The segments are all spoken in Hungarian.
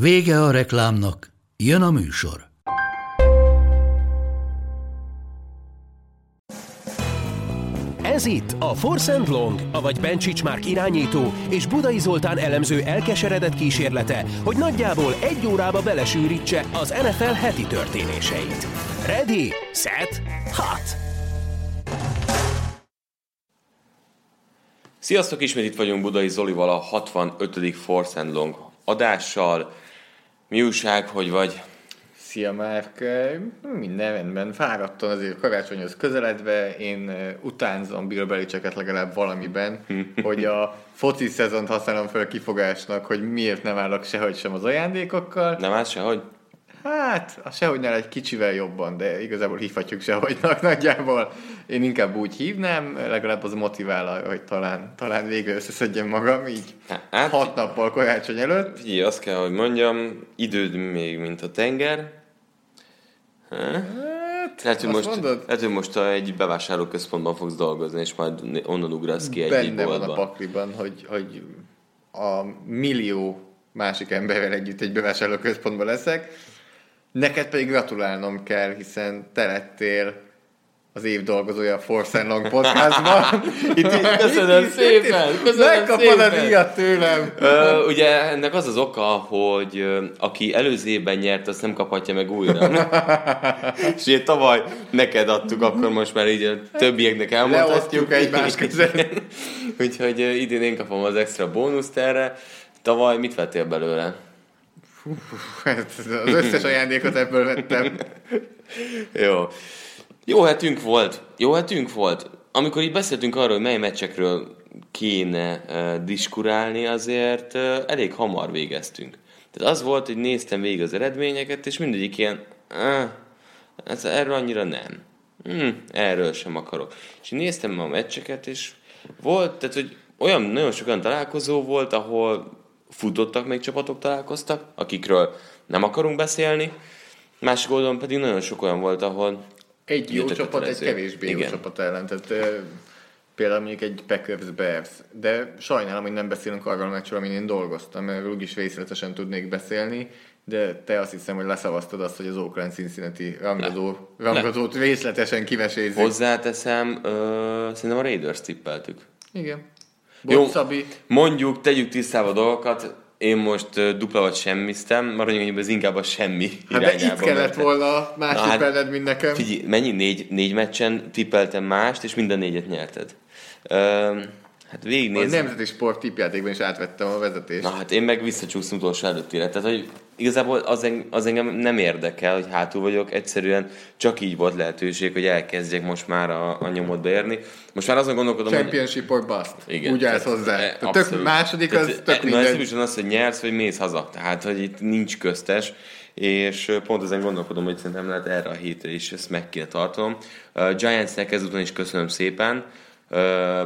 Vége a reklámnak, jön a műsor. Ez itt a Force and Long, avagy Bencsics Márk irányító és Budai Zoltán elemző elkeseredett kísérlete, hogy nagyjából egy órába belesűrítse az NFL heti történéseit. Ready, set, hot! Sziasztok, ismét itt vagyunk Budai Zolival a 65. Force and Long adással. Mi újság, hogy vagy? Szia Márk, minden rendben, fáradtan azért karácsonyhoz közeledve, én utánzom Bill legalább valamiben, hogy a foci szezont használom fel a kifogásnak, hogy miért nem állok sehogy sem az ajándékokkal. Nem állsz sehogy? Hát, a sehogy egy kicsivel jobban, de igazából hívhatjuk sehogynak nagyjából. Én inkább úgy hívnám, legalább az motivál, hogy talán, talán végre összeszedjem magam, így hát, hat nappal karácsony előtt. Figyelj, azt kell, hogy mondjam, időd még, mint a tenger. Hát, lehet, hogy most, lehet, hogy most egy bevásárlóközpontban fogsz dolgozni, és majd onnan ugrasz ki egy Benne van a pakliban, hogy, hogy a millió másik emberrel együtt egy bevásárlóközpontban leszek. Neked pedig gratulálnom kell, hiszen te lettél az év dolgozója a Force and Long podcastban. Itt, itt, köszönöm itt, szépen! Köszönöm megkapod a díjat tőlem! Ö, ugye ennek az az oka, hogy aki előző évben nyert, azt nem kaphatja meg újra. És ugye tavaly neked adtuk, akkor most már így a többieknek elmondhatjuk. Egymás között. Úgyhogy idén én kapom az extra bónuszt erre. Tavaly mit vettél belőle? Hát az összes ajándékot ebből vettem. Jó. Jó hetünk volt. Jó hetünk volt. Amikor így beszéltünk arról, hogy mely meccsekről kéne uh, diskurálni, azért uh, elég hamar végeztünk. Tehát az volt, hogy néztem végig az eredményeket, és mindegyik ilyen, uh, ez, erről annyira nem. Hmm, erről sem akarok. És néztem a meccseket, és volt, tehát, hogy olyan nagyon sokan találkozó volt, ahol futottak még csapatok találkoztak, akikről nem akarunk beszélni, másik oldalon pedig nagyon sok olyan volt, ahol egy jó csapat, egy kevésbé Igen. jó csapat ellen. Tehát e, például mondjuk egy Packers Bears, de sajnálom, hogy nem beszélünk arról a meccsről, amin én dolgoztam, mert úgyis részletesen tudnék beszélni, de te azt hiszem, hogy leszavaztad azt, hogy az Oakland Cincinnati rangadó, rangadót Le. részletesen kivesézzük. Hozzáteszem, ö, szerintem a Raiders tippeltük. Igen. Jó, Szabi. mondjuk, tegyük tisztába a dolgokat, én most dupla vagy semmiztem, maradjunk, hogy ez inkább a semmi Hát de itt kellett volna más Na, tippelned, hát, mint nekem. Figyelj, mennyi? Négy, négy meccsen tippeltem mást, és minden négyet nyerted. Uh, Hát végignézem. A nemzeti sport tippjátékban is átvettem a vezetést. Na hát én meg visszacsúsztam utolsó előttire. Tehát, hogy igazából az, en, az engem nem érdekel, hogy hátul vagyok, egyszerűen csak így volt lehetőség, hogy elkezdjek most már a, a nyomodba érni. Most már azon gondolkodom, Championship hogy... or bust. Igen. Úgy állsz hozzá. E, tök második az tehát, tök minden. Ez is az, hogy nyersz, vagy mész haza. Tehát, hogy itt nincs köztes és pont ezen gondolkodom, hogy szerintem lehet erre a hétre is ezt meg kéne tartom. Uh, Giants-nek ezúton is köszönöm szépen.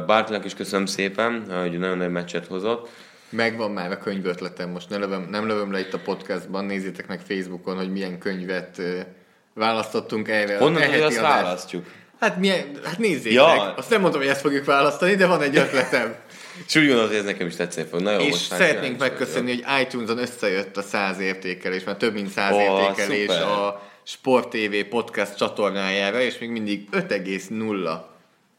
Bartnak is köszönöm szépen, hogy nagyon nagy meccset hozott. Megvan már a könyv ötletem, most ne lövöm, nem lövöm le itt a podcastban, nézzétek meg Facebookon, hogy milyen könyvet választottunk erre. Honnan, hogy azt választjuk? Hát, milyen, hát nézzétek, ja. azt nem mondom, hogy ezt fogjuk választani, de van egy ötletem. És úgy gondolod, hogy ez nekem is tetszeni fog. Na jó, és szeretnénk megköszönni, hogy iTunes-on összejött a száz értékelés, mert több mint száz oh, értékelés szuper. a Sport TV podcast csatornájára, és még mindig 5,0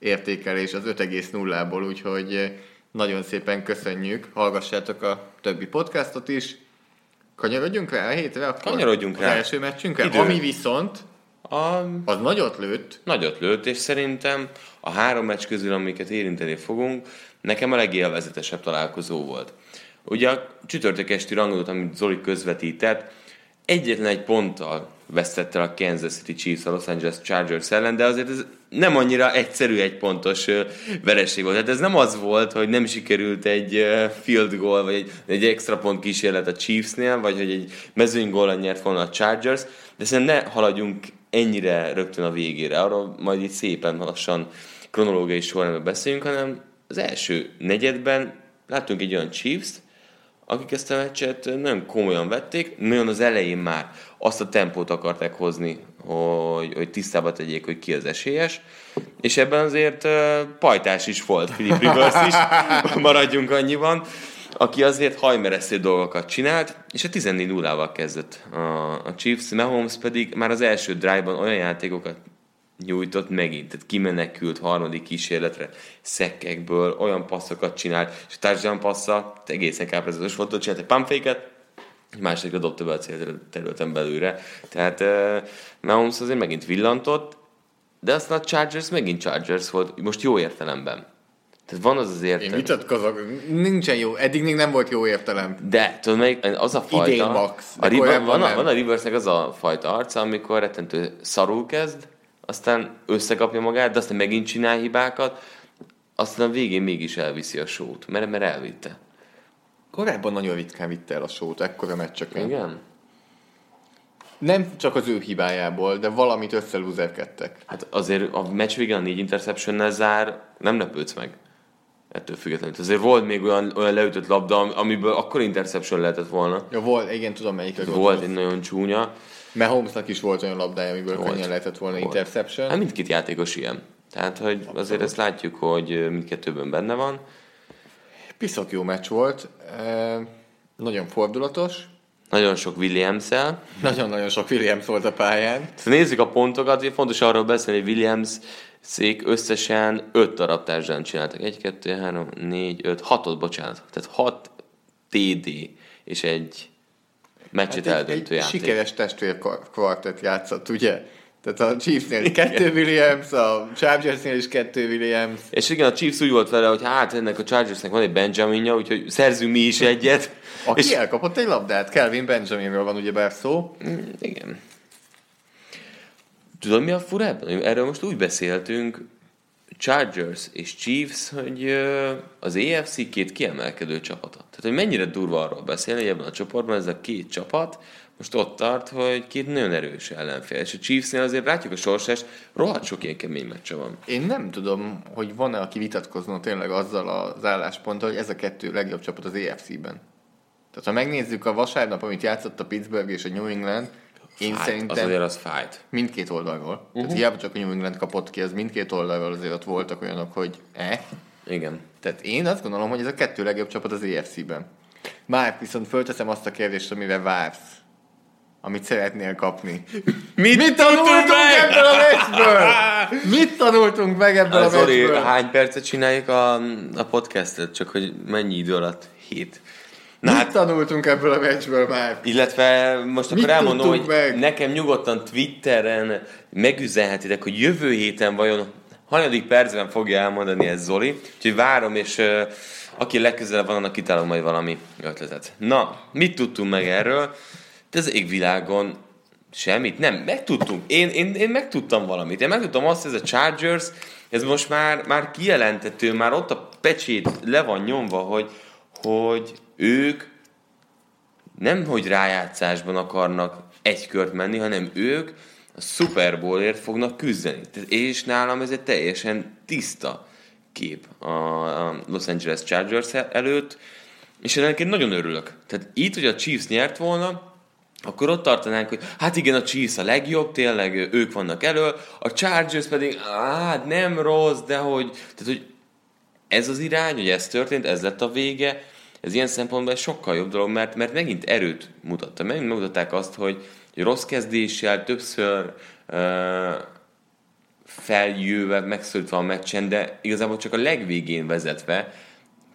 értékelés az 5,0-ból, úgyhogy eh, nagyon szépen köszönjük, hallgassátok a többi podcastot is. Kanyarodjunk rá a hétre? Akkor Kanyarodjunk rá. Az első meccsünkre, Idő. ami viszont a... az nagyot lőtt. Nagyot lőtt, és szerintem a három meccs közül, amiket érinteni fogunk, nekem a legélvezetesebb találkozó volt. Ugye a csütörtök esti rangodót, amit Zoli közvetített, egyetlen egy ponttal vesztette a Kansas City Chiefs a Los Angeles Chargers ellen, de azért ez nem annyira egyszerű egy pontos vereség volt. Tehát ez nem az volt, hogy nem sikerült egy field goal, vagy egy, egy extra pont kísérlet a Chiefsnél, vagy hogy egy mezőny gólan nyert volna a Chargers, de szerintem ne haladjunk ennyire rögtön a végére. Arról majd itt szépen lassan kronológiai sorrendben beszéljünk, hanem az első negyedben láttunk egy olyan Chiefs-t, akik ezt a meccset nem komolyan vették, nagyon az elején már azt a tempót akarták hozni, hogy, hogy tisztába tegyék, hogy ki az esélyes, és ebben azért uh, pajtás is volt, Philip Rivers is, maradjunk annyiban, aki azért hajmeresztő dolgokat csinált, és a 14 0 val kezdett a, a Chiefs, Mahomes pedig már az első drive-ban olyan játékokat nyújtott megint, tehát kimenekült harmadik kísérletre, szekkekből, olyan passzokat csinált, és a touchdown passza egészen káprázatos volt, csinált egy pumpfake egy másodikra dobta be a célterületen belőle. Tehát uh, Mahomes azért megint villantott, de aztán a Chargers megint Chargers volt, most jó értelemben. Tehát van az az értelem. Én vitatkozok, nincsen jó, eddig még nem volt jó értelem. De, tudod melyik, az a fajta... Idén max. A River, van, a, van a Riversnek az a fajta arca, amikor rettentő szarul kezd, aztán összekapja magát, de aztán megint csinál hibákat, aztán a végén mégis elviszi a sót, mert, mert elvitte. Korábban nagyon ritkán vitte el a sót, ekkora meccseken. Igen? Nem csak az ő hibájából, de valamit összelúzerkedtek. Hát azért a meccs végén a négy interceptionnel zár, nem lepődsz meg. Ettől függetlenül. Azért volt még olyan, olyan leütött labda, amiből akkor interception lehetett volna. Ja, volt, igen, tudom melyik. Volt egy nagyon csúnya. Mahomesnak is volt olyan labdája, amiből volt. könnyen lehetett volna volt. interception. Hát mindkét játékos ilyen. Tehát, hogy Abszolút. azért ezt látjuk, hogy mindkettőben benne van. Piszok jó meccs volt. E, nagyon fordulatos. Nagyon sok Williams-el. Nagyon-nagyon sok Williams volt a pályán. Szóval nézzük a pontokat, fontos arról beszélni, hogy Williams szék összesen 5 darab társadalmat csináltak. 1, 2, 3, 4, 5, 6 bocsánat. Tehát 6 TD és egy meccset hát eldöntő egy, játék. sikeres testvérkvartett játszott, ugye? Tehát a Chiefsnél kettő Williams, a Chargersnél is kettő Williams. És igen, a Chiefs úgy volt vele, hogy hát ennek a Chargersnek van egy Benjaminja, úgyhogy szerzünk mi is egyet. Aki és... elkapott egy labdát, Kelvin Benjaminről van ugye szó. Mm, igen. Tudod mi a furában? Erről most úgy beszéltünk, Chargers és Chiefs, hogy az AFC két kiemelkedő csapata. Tehát, hogy mennyire durva arról beszélni, hogy ebben a csoportban ez a két csapat most ott tart, hogy két nagyon erős ellenfél. És a Chiefsnél azért látjuk a sorsást, rohadt sok ilyen kemény meccse van. Én nem tudom, hogy van-e, aki vitatkozna tényleg azzal az állásponttal, hogy ez a kettő legjobb csapat az AFC-ben. Tehát ha megnézzük a vasárnap, amit játszott a Pittsburgh és a New England, én fájt, szerintem... Az azért az fájt. Mindkét oldalról. Uh-huh. Tehát hiába csak a New England kapott ki, az mindkét oldalról azért ott voltak olyanok, hogy eh. Igen. Tehát én azt gondolom, hogy ez a kettő legjobb csapat az EFC-ben. Már viszont fölteszem azt a kérdést, amire vársz. Amit szeretnél kapni. Mit, Mit tanultunk meg? ebből a meccsből? Mit tanultunk meg ebből a, a meccsből? hány percet csináljuk a, a podcastet? Csak hogy mennyi idő alatt? Hét. Na hát, tanultunk ebből a meccsből már? Illetve most akkor Mit elmondom, hogy meg? nekem nyugodtan Twitteren megüzenhetitek, hogy jövő héten vajon hanyadik percben fogja elmondani ez Zoli, úgyhogy várom, és uh, aki legközelebb van, annak kitálom majd valami ötletet. Na, mit tudtunk meg erről? De az égvilágon semmit, nem, megtudtunk. Én, én, én megtudtam valamit. Én megtudtam azt, hogy ez a Chargers, ez most már, már kijelentető, már ott a pecsét le van nyomva, hogy, hogy ők nem hogy rájátszásban akarnak egy kört menni, hanem ők a Super Bowlért fognak küzdeni. És nálam ez egy teljesen tiszta kép a Los Angeles Chargers előtt, és ennek én nagyon örülök. Tehát itt, hogy a Chiefs nyert volna, akkor ott tartanánk, hogy hát igen, a Chiefs a legjobb, tényleg ők vannak elő, a Chargers pedig, hát nem rossz, de hogy, tehát, hogy ez az irány, hogy ez történt, ez lett a vége, ez ilyen szempontból sokkal jobb dolog, mert, mert megint erőt mutatta. Megint megmutatták azt, hogy, rossz kezdéssel többször uh, feljöve, megszólítva a meccsen, de igazából csak a legvégén vezetve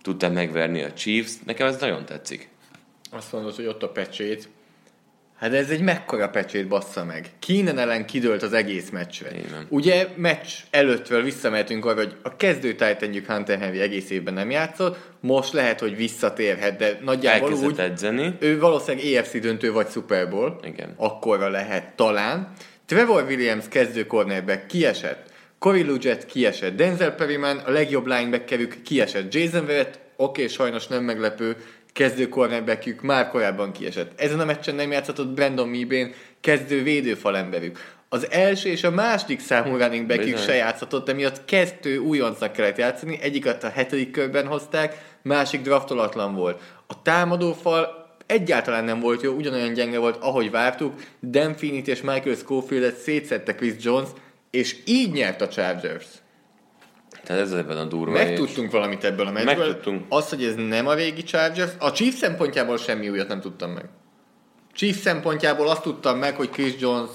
tudta megverni a Chiefs. Nekem ez nagyon tetszik. Azt mondod, hogy ott a pecsét, Hát ez egy mekkora pecsét bassza meg. Kínen ellen kidőlt az egész meccsre. Igen. Ugye meccs előttől visszamehetünk arra, hogy a kezdő Titanjük Hunter Henry egész évben nem játszott, most lehet, hogy visszatérhet, de nagyjából Elkezdett úgy, edzeni. ő valószínűleg EFC döntő vagy Super Bowl, Igen. akkorra lehet talán. Trevor Williams kezdő cornerback kiesett, Corey Luget kiesett, Denzel Perryman, a legjobb linebackerük kiesett, Jason Verrett, oké, okay, sajnos nem meglepő, kezdő cornerbackjük már korábban kiesett. Ezen a meccsen nem játszhatott Brandon Meebén, kezdő védőfalemberük. Az első és a második számú running backjük se játszhatott, emiatt kezdő újoncnak kellett játszani, egyiket a hetedik körben hozták, másik draftolatlan volt. A támadófal egyáltalán nem volt jó, ugyanolyan gyenge volt, ahogy vártuk. Dan Finit és Michael Schofield-et szétszette Chris Jones, és így nyert a Chargers. Tehát ez ebben a durva. Megtudtunk valamit ebből a meccsből. Megtudtunk. Az, hogy ez nem a régi Chargers, a Chiefs szempontjából semmi újat nem tudtam meg. Chiefs szempontjából azt tudtam meg, hogy Chris Jones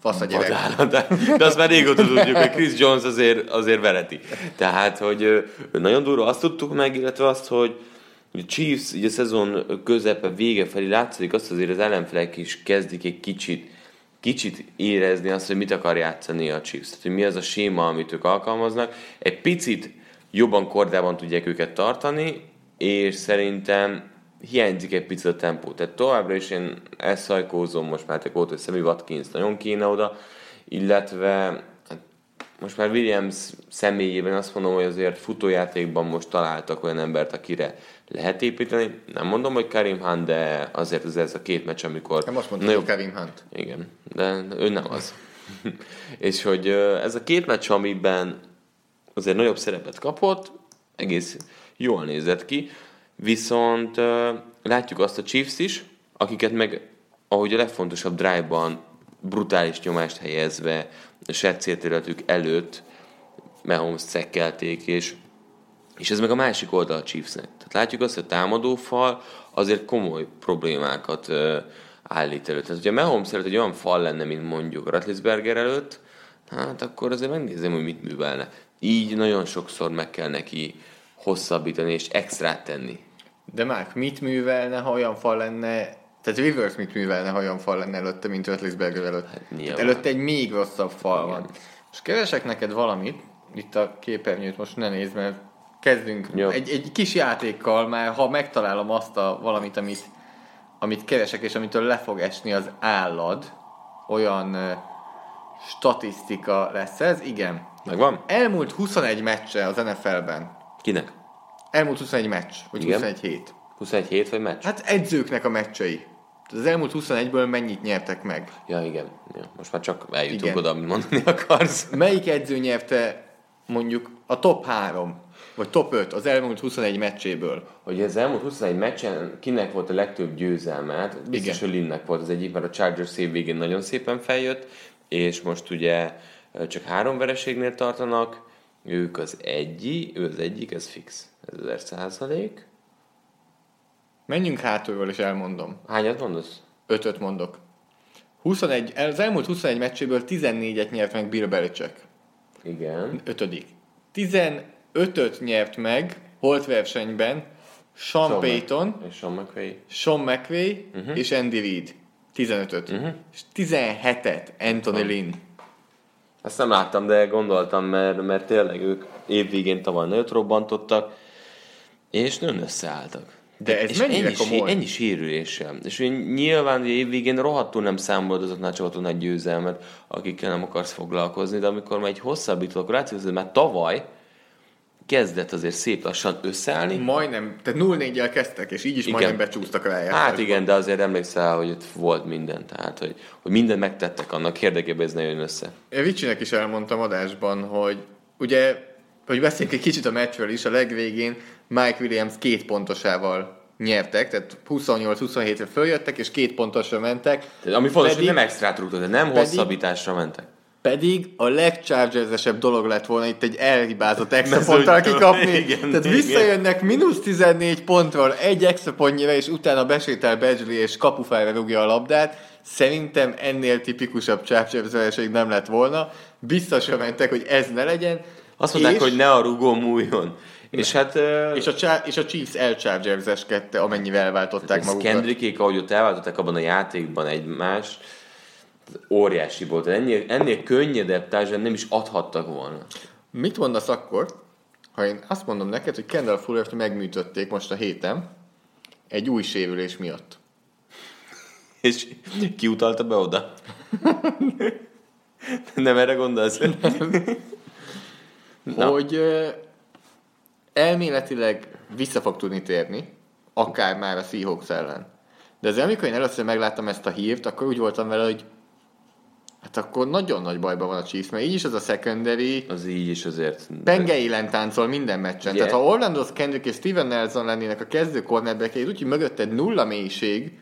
fasz a gyerek. de, de azt már régóta tudjuk, hogy Chris Jones azért, azért vereti. Tehát, hogy nagyon durva azt tudtuk meg, illetve azt, hogy a Chiefs ugye a szezon közepe vége felé látszik, azt azért az ellenfelek is kezdik egy kicsit kicsit érezni azt, hogy mit akar játszani a Chiefs. Tehát, hogy mi az a séma, amit ők alkalmaznak. Egy picit jobban kordában tudják őket tartani, és szerintem hiányzik egy picit a tempó. Tehát továbbra is én ezt szajkózom most már óta, hogy Sammy Watkins nagyon kéne oda, illetve most már Williams személyében azt mondom, hogy azért futójátékban most találtak olyan embert, akire lehet építeni. Nem mondom, hogy Karim Hunt, de azért ez, ez a két meccs, amikor... Nem azt mondtam, hogy Karim Hunt. Igen, de ő nem az. és hogy ez a két meccs, amiben azért nagyobb szerepet kapott, egész jól nézett ki, viszont látjuk azt a Chiefs is, akiket meg, ahogy a legfontosabb drive-ban brutális nyomást helyezve a set előtt Mahomes cekkelték, és és ez meg a másik oldal a Chiefsnek. Tehát látjuk azt, hogy a támadófal azért komoly problémákat uh, állít elő. Tehát, hogyha Mahomes előtt egy olyan fal lenne, mint mondjuk Ratlisberger előtt, hát akkor azért megnézem, hogy mit művelne. Így nagyon sokszor meg kell neki hosszabbítani és extrát tenni. De már mit művelne, ha olyan fal lenne, tehát Rivers mit művelne, ha olyan fal lenne előtte, mint Ratlisberger előtt? Hát, előtte egy még rosszabb fal van. És keresek neked valamit, itt a képernyőt most ne nézd, mert kezdünk egy, egy kis játékkal, mert ha megtalálom azt a valamit, amit, amit keresek, és amitől le fog esni az állad, olyan uh, statisztika lesz ez, igen. Megvan? Elmúlt 21 meccse az NFL-ben. Kinek? Elmúlt 21 meccs, vagy igen? 21 hét. 21 hét vagy meccs? Hát edzőknek a meccsei. Az elmúlt 21-ből mennyit nyertek meg? Ja, igen. Ja, most már csak eljutunk igen. oda, amit mondani akarsz. Melyik edző nyerte mondjuk a top 3 vagy top 5 az elmúlt 21 meccséből. Hogy az elmúlt 21 meccsen kinek volt a legtöbb győzelme? Hát biztos, hogy Linnek volt az egyik, mert a Chargers szép végén nagyon szépen feljött, és most ugye csak három vereségnél tartanak, ők az egyi, ő az egyik, ez fix. Ez 1000 százalék. Menjünk hátulról, és elmondom. Hányat mondasz? Ötöt mondok. 21, az elmúlt 21 meccséből 14-et nyert meg Bill Belichick. Igen. Ötödik ötöt nyert meg holt versenyben Sean, Sean Payton, és Sean McVay, Sean McVay uh-huh. és Andy Reid. 15-öt. Uh-huh. És 17-et Anthony uh-huh. Lynn. Ezt nem láttam, de gondoltam, mert, mert tényleg ők évvégén tavaly nagyot robbantottak, és nagyon összeálltak. De ez és mennyire ennyi, komoly? Ennyi sérüléssel. És nyilván évvégén rohadtul nem számolod azoknál csapatoknál egy győzelmet, akikkel nem akarsz foglalkozni, de amikor már egy hosszabbító, akkor látszik, hogy már tavaly kezdett azért szép lassan összeállni. Majdnem, tehát 0-4-jel kezdtek, és így is igen. majdnem becsúsztak rá. Hát igen, de azért emlékszel, hogy ott volt minden, tehát hogy, hogy mindent megtettek annak érdekében, ez ne jön össze. Vicsinek is elmondtam adásban, hogy ugye, hogy beszéljünk egy kicsit a meccsről is, a legvégén Mike Williams két pontosával nyertek, tehát 28-27-re följöttek, és két pontosra mentek. Tehát, ami fontos, pedig, hogy nem extrát rúgtak, de nem pedig, hosszabbításra mentek. Pedig a legchargersesebb dolog lett volna itt egy elhibázott extra ponttal kikapni. Igen, Tehát igen. visszajönnek mínusz 14 pontról egy extra pontnyira, és utána besétel Badgley és kapufájra rúgja a labdát. Szerintem ennél tipikusabb chargers nem lett volna. Biztosra mentek, hogy ez ne legyen. Azt mondták, és... hogy ne a rugó múljon. És hát... És, a, és a Chiefs elchargerseskedte, amennyivel elváltották hát magukat. Kendrickék, ahogy ott elváltották abban a játékban egymást, óriási volt. Ennél, ennél könnyedebb társadalom nem is adhattak volna. Mit mondasz akkor, ha én azt mondom neked, hogy Kendall Fuller-t megműtötték most a héten egy új sérülés miatt? És ki utalta be oda? nem erre gondolsz? Na. hogy elméletileg vissza fog tudni térni, akár már a Seahawks ellen. De az amikor én először megláttam ezt a hírt, akkor úgy voltam vele, hogy hát akkor nagyon nagy bajban van a Chiefs, mert így is az a secondary... Az így is azért... Pengeilen táncol minden meccsen. Yeah. Tehát ha Orlando Kendrick és Steven Nelson lennének a kezdő cornerback úgyhogy mögötted nulla mélység,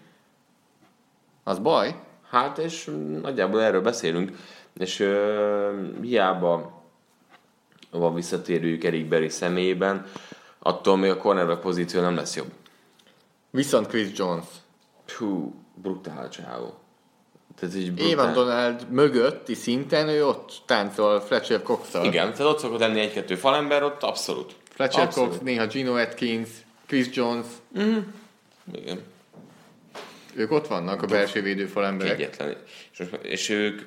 az baj. Hát, és nagyjából erről beszélünk, és uh, hiába van visszatérőjük Eric Berry személyében, attól még a cornerback pozíció nem lesz jobb. Viszont Chris Jones. Hú, brutál csávó. Tehát így brutál. Évan Donald mögötti szinten ő ott táncol Fletcher cox -szal. Igen, tehát ott szokott lenni egy-kettő falember, ott abszolút. Fletcher abszolút. Cox, néha Gino Atkins, Chris Jones. Mm. Igen. Ők ott vannak, a belső védő falemberek. Egyetlen. És, és ők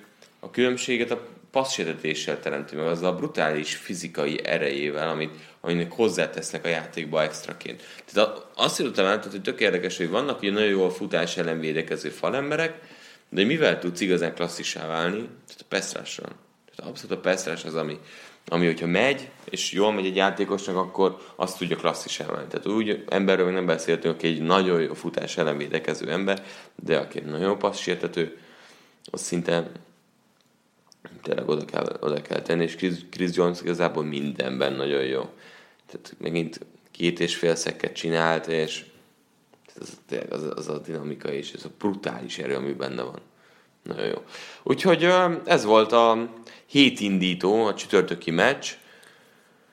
a különbséget a passzsértetéssel teremti meg, azzal a brutális fizikai erejével, amit, aminek hozzátesznek a játékba extraként. Tehát azt jutottam el, hogy tök érdekes, hogy vannak ugye nagyon jól futás ellen védekező falemberek, de mivel tudsz igazán klasszissá válni? Tehát a pesztrással. Tehát abszolút a pesztrás az, ami, ami hogyha megy, és jól megy egy játékosnak, akkor azt tudja klasszissá válni. Tehát úgy emberről nem beszéltünk, aki egy nagyon jó futás ellen védekező ember, de aki egy nagyon passzsértető, az szinte tényleg oda kell, oda kell tenni, és Chris, Chris Jones igazából mindenben nagyon jó. Tehát megint két és fél szekket csinált, és az, az, az a dinamika és ez a brutális erő, ami benne van. Nagyon jó. Úgyhogy ez volt a hétindító, a csütörtöki meccs.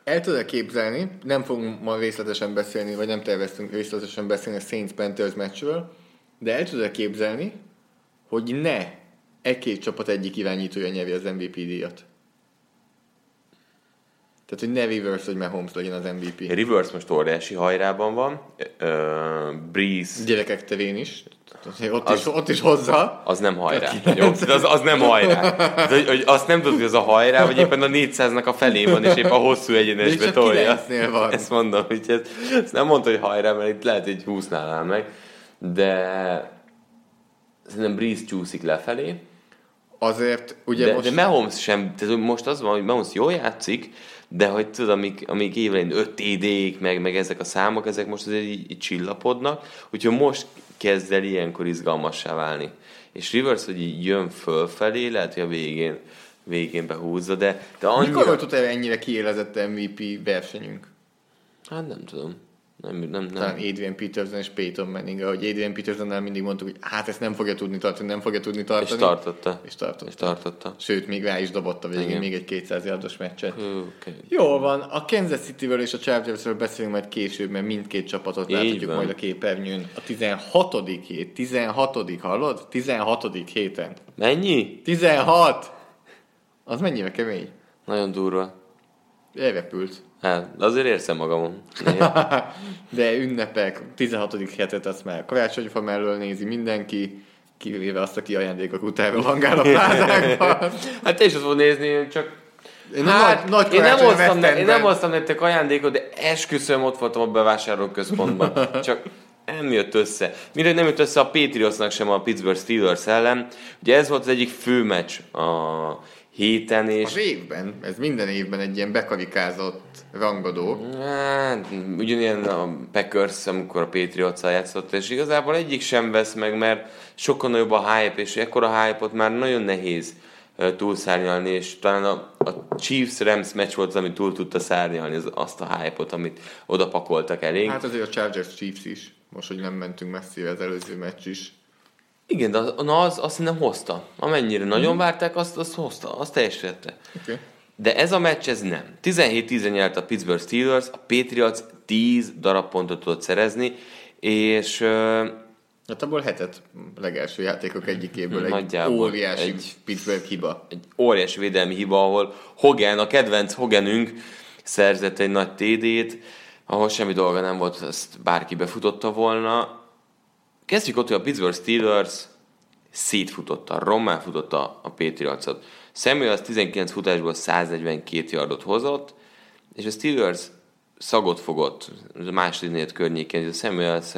El tudod képzelni, nem fogunk ma részletesen beszélni, vagy nem terveztünk részletesen beszélni a Saints Panthers meccsről, de el tudod képzelni, hogy ne egy-két csapat egyik irányítója nyeri az MVP díjat. Tehát, hogy ne Rivers, hogy Mahomes legyen az MVP. Rivers most óriási hajrában van. Uh, Breeze... Gyerekek terén is. Ott, az, is, ott is hozza. Az nem hajrá. Jó, az, az nem hajrá. De, hogy, hogy azt nem tudod, hogy az a hajrá, vagy éppen a 400-nak a felé van, és épp a hosszú egyenesbe tolja. van. Ezt mondom, hogy ez, ezt nem mondta, hogy hajrá, mert itt lehet, hogy 20 áll meg. De szerintem Breeze csúszik lefelé azért ugye de, most... De Mahomes sem, tehát most az van, hogy Mahomes jól játszik, de hogy tudod, amik, amik évelen 5 td meg, meg ezek a számok, ezek most azért így, így csillapodnak, úgyhogy most kezd el ilyenkor izgalmassá válni. És Rivers, hogy így jön fölfelé, lehet, hogy a végén, végén behúzza, de, de annyira... Mikor volt ennyire kiélezett MVP versenyünk? Hát nem tudom. Nem, nem, nem. Talán Adrian Peterson és Peyton Manning, ahogy Adrian Petersonnál mindig mondtuk, hogy hát ezt nem fogja tudni tartani, nem fogja tudni tartani. És tartotta. És tartotta. És tartotta. Sőt, még rá is dobott a végén Igen. még egy 200 yardos meccset. Okay. Jól van, a Kansas City-ről és a Chargers-ről beszélünk majd később, mert mindkét csapatot Így láthatjuk van. majd a képernyőn. A 16. hét, 16. hallod? 16. héten. Mennyi? 16! Az mennyire kemény? Nagyon durva. Elrepült. Hát, azért érzem magamon. de ünnepek, 16. hetet azt már karácsonyfa mellől nézi mindenki, kivéve azt, aki ajándékok után rohangál a plázákban. hát te is azt nézni, csak én, hát, nagy, nagy én, nem hoztam, ne, én nem hoztam nektek ajándékot, de esküszöm, ott voltam a bevásárlóközpontban. Csak nem jött össze. Mire nem jött össze a Patriotsnak sem a Pittsburgh Steelers ellen. Ugye ez volt az egyik fő meccs a héten. És... Az évben, ez minden évben egy ilyen bekarikázott rangadó. Hát, ugyanilyen a Packers, amikor a patriots játszott, és igazából egyik sem vesz meg, mert sokkal nagyobb a hype, és ekkora hype-ot már nagyon nehéz túlszárnyalni, és talán a, a Chiefs-Rams meccs volt az, ami túl tudta szárnyalni az, azt a hype-ot, amit oda pakoltak elég. Hát azért a Chargers-Chiefs is, most, hogy nem mentünk messzire az előző meccs is. Igen, de az, na az azt nem hozta. Amennyire nagyon várták, azt, azt hozta, azt teljesítette. Okay. De ez a meccs, ez nem. 17-10 nyert a Pittsburgh Steelers, a Patriots 10 darab pontot tudott szerezni, és... Uh, Hát abból hetet legelső játékok egyikéből egy óriási egy, Pittsburgh hiba. Egy óriási védelmi hiba, ahol Hogan, a kedvenc Hoganünk szerzett egy nagy TD-t, ahol semmi dolga nem volt, ezt bárki befutotta volna, Kezdjük ott, hogy a Pittsburgh Steelers szétfutotta, rommá futotta a Patriotsot. Samuels 19 futásból 142 yardot hozott, és a Steelers szagot fogott a második környékén, és a samuels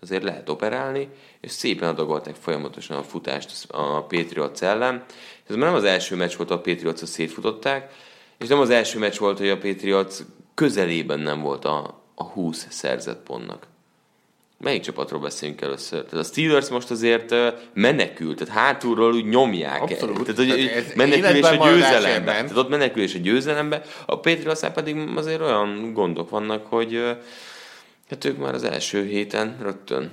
azért lehet operálni, és szépen adagolták folyamatosan a futást a Patriots ellen. Ez már nem az első meccs volt, a Patriots szétfutották, És nem az első meccs volt, hogy a Patriots közelében nem volt a, a 20 szerzett pontnak. Melyik csapatról beszélünk először? Tehát a Steelers most azért menekült, tehát hátulról úgy nyomják. Abszolút. Tehát, hogy, menekülés a győzelembe. Tehát ott menekülés a győzelembe, a patriots pedig azért olyan gondok vannak, hogy hát ők már az első héten rögtön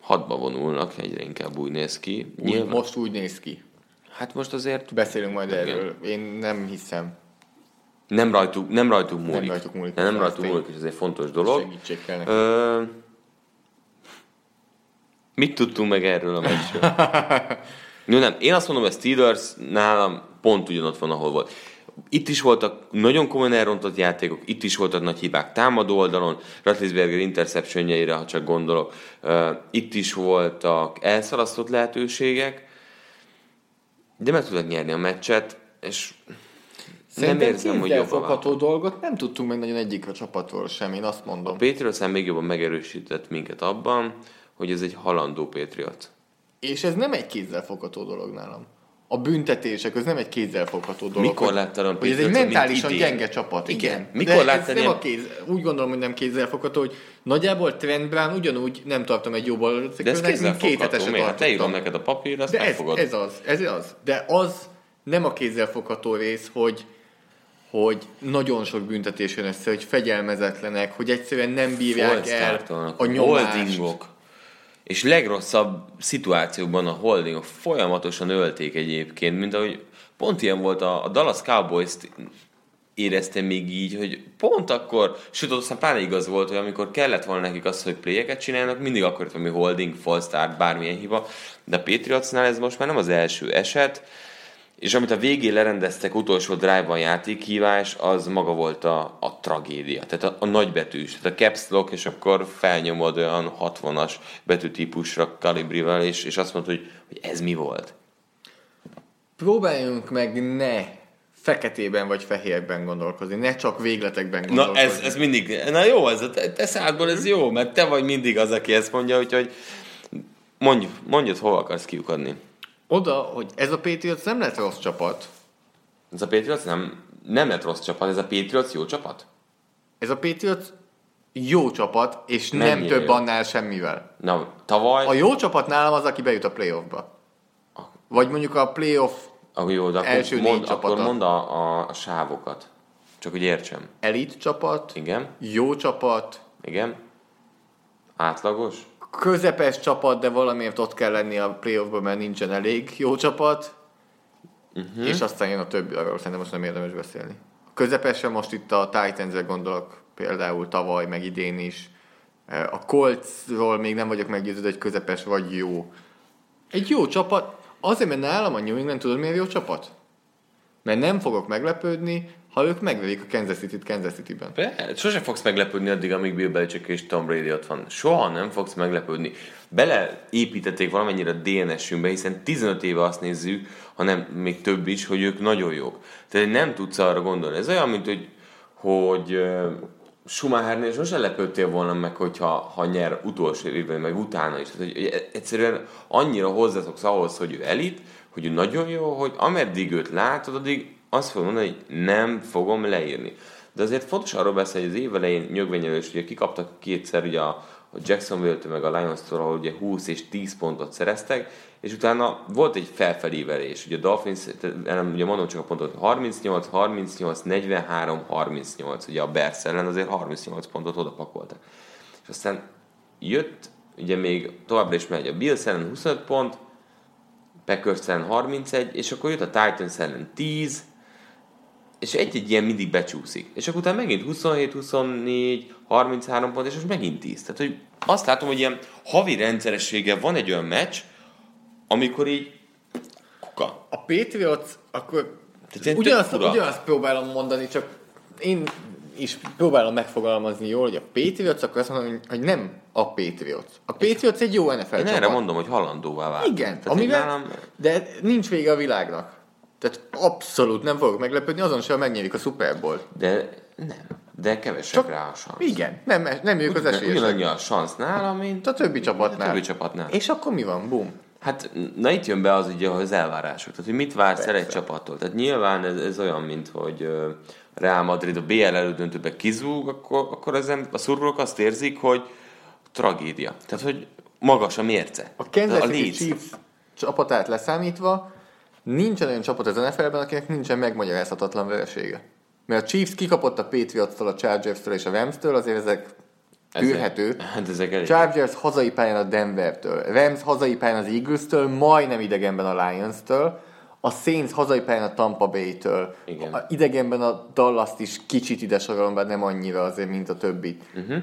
hadba vonulnak, egyre inkább úgy néz ki. Úgy, Nyilván... Most úgy néz ki. Hát most azért... Beszélünk majd igen. erről. Én nem hiszem. Nem rajtuk, nem rajtuk múlik. Nem rajtuk múlik. Nem, nem rajtuk múlik, és ez egy fontos dolog. Segítség kell Ö, Mit tudtunk meg erről a meccsről? Jó, nem. Én azt mondom, hogy a Steelers nálam pont ugyanott van, ahol volt. Itt is voltak nagyon komolyan elrontott játékok, itt is voltak nagy hibák támadó oldalon, Ratlisberger interceptionjeire, ha csak gondolok. Itt is voltak elszalasztott lehetőségek, de meg tudtak nyerni a meccset, és Szerintem nem érzem, hogy jobban dolgot nem tudtunk meg nagyon egyik a csapatról sem, én azt mondom. A Patriots még jobban megerősített minket abban, hogy ez egy halandó Patriot. És ez nem egy kézzelfogható dolog nálam. A büntetések, ez nem egy kézzelfogható dolog. Mikor láttad a hogy ez egy mentálisan gyenge csapat. Igen. igen. Mikor láttad nem a kéz, úgy gondolom, hogy nem kézzelfogható, hogy nagyjából Trent Brown ugyanúgy nem tartom egy jóból. De ez kézzelfogható, miért? Hát leírom neked a papír, azt De ez, ez, az, ez az. De az nem a kézzelfogható rész, hogy hogy nagyon sok büntetés jön össze, hogy fegyelmezetlenek, hogy egyszerűen nem bírják el a nyomást. Holdingok és legrosszabb szituációkban a holdingok folyamatosan ölték egyébként, mint ahogy pont ilyen volt a, Dallas cowboys éreztem még így, hogy pont akkor, sőt, aztán pláne igaz volt, hogy amikor kellett volna nekik az, hogy playeket csinálnak, mindig akkor valami holding, false start, bármilyen hiba, de a Patriotsnál ez most már nem az első eset, és amit a végén lerendeztek utolsó drive-ban játékhívás, az maga volt a, a tragédia. Tehát a, a nagybetűs, tehát a caps lock, és akkor felnyomod olyan 60-as betűtípusra kalibrivel, és, és azt mondod, hogy, hogy ez mi volt. Próbáljunk meg ne feketében vagy fehérben gondolkozni, ne csak végletekben gondolkozni. Na ez, ez mindig, na jó, ez a te, te szádból ez jó, mert te vagy mindig az, aki ezt mondja, úgyhogy mondjuk, mondjad, hol akarsz kiukadni oda, hogy ez a Patriots nem lett rossz csapat. Ez a Patriots nem, nem lett rossz csapat, ez a Patriots jó csapat? Ez a Patriots jó csapat, és nem, nem több jó. annál semmivel. Na, tavaly... A jó csapat nálam az, aki bejut a playoffba. Vagy mondjuk a playoff ah, jó, de akkor első mond, Akkor mondd a, a, a sávokat. Csak hogy értsem. Elit csapat. Igen. Jó csapat. Igen. Átlagos közepes csapat, de valamiért ott kell lenni a playoffban, mert nincsen elég jó csapat, uh-huh. és aztán jön a többi, arról szerintem most nem érdemes beszélni. A közepesen most itt a titans gondolok, például tavaly, meg idén is. A Coltsról még nem vagyok meggyőződve, hogy közepes vagy jó. Egy jó csapat, azért, mert nálam a New England tudod miért jó csapat? Mert nem fogok meglepődni, ha ők megverik a Kansas City-t Kansas City-ben. Be, sose fogsz meglepődni addig, amíg Bill Belichick és Tom Brady ott van. Soha nem fogsz meglepődni. Beleépítették valamennyire a DNS-ünkbe, hiszen 15 éve azt nézzük, hanem még több is, hogy ők nagyon jók. Tehát nem tudsz arra gondolni. Ez olyan, mint hogy, hogy uh, Schumachernél sose lepődtél volna meg, hogyha ha nyer utolsó évben, meg utána is. Tehát, hogy egyszerűen annyira hozzászoksz ahhoz, hogy ő elit, hogy ő nagyon jó, hogy ameddig őt látod, addig azt fogom mondani, hogy nem fogom leírni. De azért fontos arról beszélni, hogy az év elején nyögvenyelős, ugye kikaptak kétszer ugye a, a Jacksonville-től meg a Lions-tól, ahol ugye 20 és 10 pontot szereztek, és utána volt egy felfelévelés. Ugye a Dolphins, nem, ugye mondom csak a pontot, 38, 38, 43, 38, ugye a Bears ellen azért 38 pontot odapakoltak. És aztán jött, ugye még továbbra is megy a Bills ellen 25 pont, Packers ellen 31, és akkor jött a Titans ellen 10, és egy-egy ilyen mindig becsúszik. És akkor utána megint 27, 24, 33 pont, és most megint 10. Tehát, hogy azt látom, hogy ilyen havi rendszerességgel van egy olyan meccs, amikor így kuka. A Patriots, akkor ugyanazt, ugyanazt próbálom mondani, csak én is próbálom megfogalmazni jól, hogy a Patriots, akkor azt mondom, hogy nem a Patriots. A Patriots egy jó NFL Én csapat. erre mondom, hogy halandóvá vált. Igen, Tehát amivel, nálam... de nincs vége a világnak. Tehát abszolút nem fogok meglepődni, azon sem megnyerik a Super Bowl. De nem. De kevesebb Csak, rá a szansz. Igen, nem, nem ők az esélyesek. Ugyanannyi a szansz nála, mint a többi csapatnál. A többi csapatnál. És akkor mi van? Bum. Hát, na itt jön be az ugye az elvárások. Tehát, hogy mit vársz el egy csapattól. Tehát nyilván ez, ez olyan, mint hogy Real Madrid a BL elődöntőbe kizúg, akkor, akkor ezen a szurkolók azt érzik, hogy tragédia. Tehát, hogy magas a mérce. A Kansas City Chiefs csapatát leszámítva nincsen olyan csapat az NFL-ben, akinek nincsen megmagyarázhatatlan veresége. Mert a Chiefs kikapott a Patriots-tól, a Chargers-től és a Rams-től, azért ezek tűrhető. Hát ezek elég. Chargers hazai pályán a Denver-től, Rams hazai pályán az Eagles-től, majdnem idegenben a Lions-től, a Saints hazai pályán a Tampa Bay-től, Igen. a idegenben a Dallas-t is kicsit ide sorolom, bár nem annyira azért, mint a többit. Uh-huh.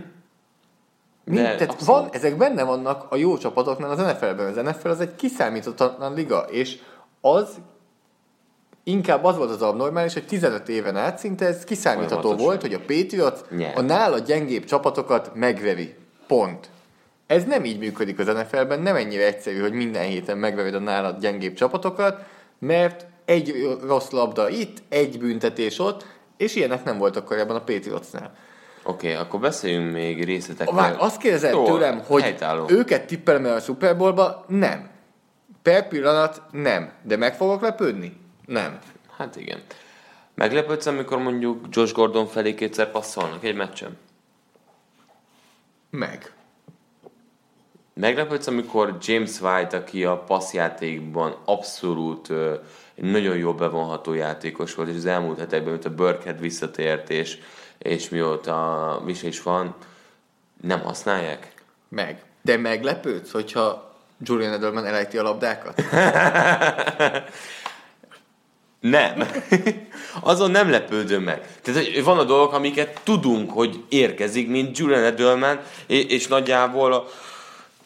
Mind, De tehát abszolút. van, ezek benne vannak a jó csapatoknál az NFL-ben. Az NFL az egy kiszámíthatatlan liga, és az inkább az volt az abnormális, hogy 15 éven át szinte ez kiszámítható volt, hogy a Patriots Nyert. a nála gyengébb csapatokat megveri. Pont. Ez nem így működik az NFL-ben, nem ennyire egyszerű, hogy minden héten megvered a nála gyengébb csapatokat, mert egy rossz labda itt, egy büntetés ott, és ilyenek nem voltak korábban a Patriotsnál. Oké, okay, akkor beszéljünk még részletekről. Már azt kérdezed Jó, tőlem, hogy helytálló. őket tippelem el a Super Bowlba? Nem. Per pillanat nem. De meg fogok lepődni? Nem. Hát igen. Meglepődsz, amikor mondjuk Josh Gordon felé kétszer passzolnak egy meccsen? Meg. Meglepődsz, amikor James White, aki a passzjátékban abszolút nagyon jó bevonható játékos volt, és az elmúlt hetekben, mint a Burkhead visszatért, és, és mióta mi is van, nem használják? Meg. De meglepődsz, hogyha Julian Edelman elejti a labdákat? Nem. Azon nem lepődöm meg. Tehát van a dolgok, amiket tudunk, hogy érkezik, mint Julian Edelman, és, és nagyjából a,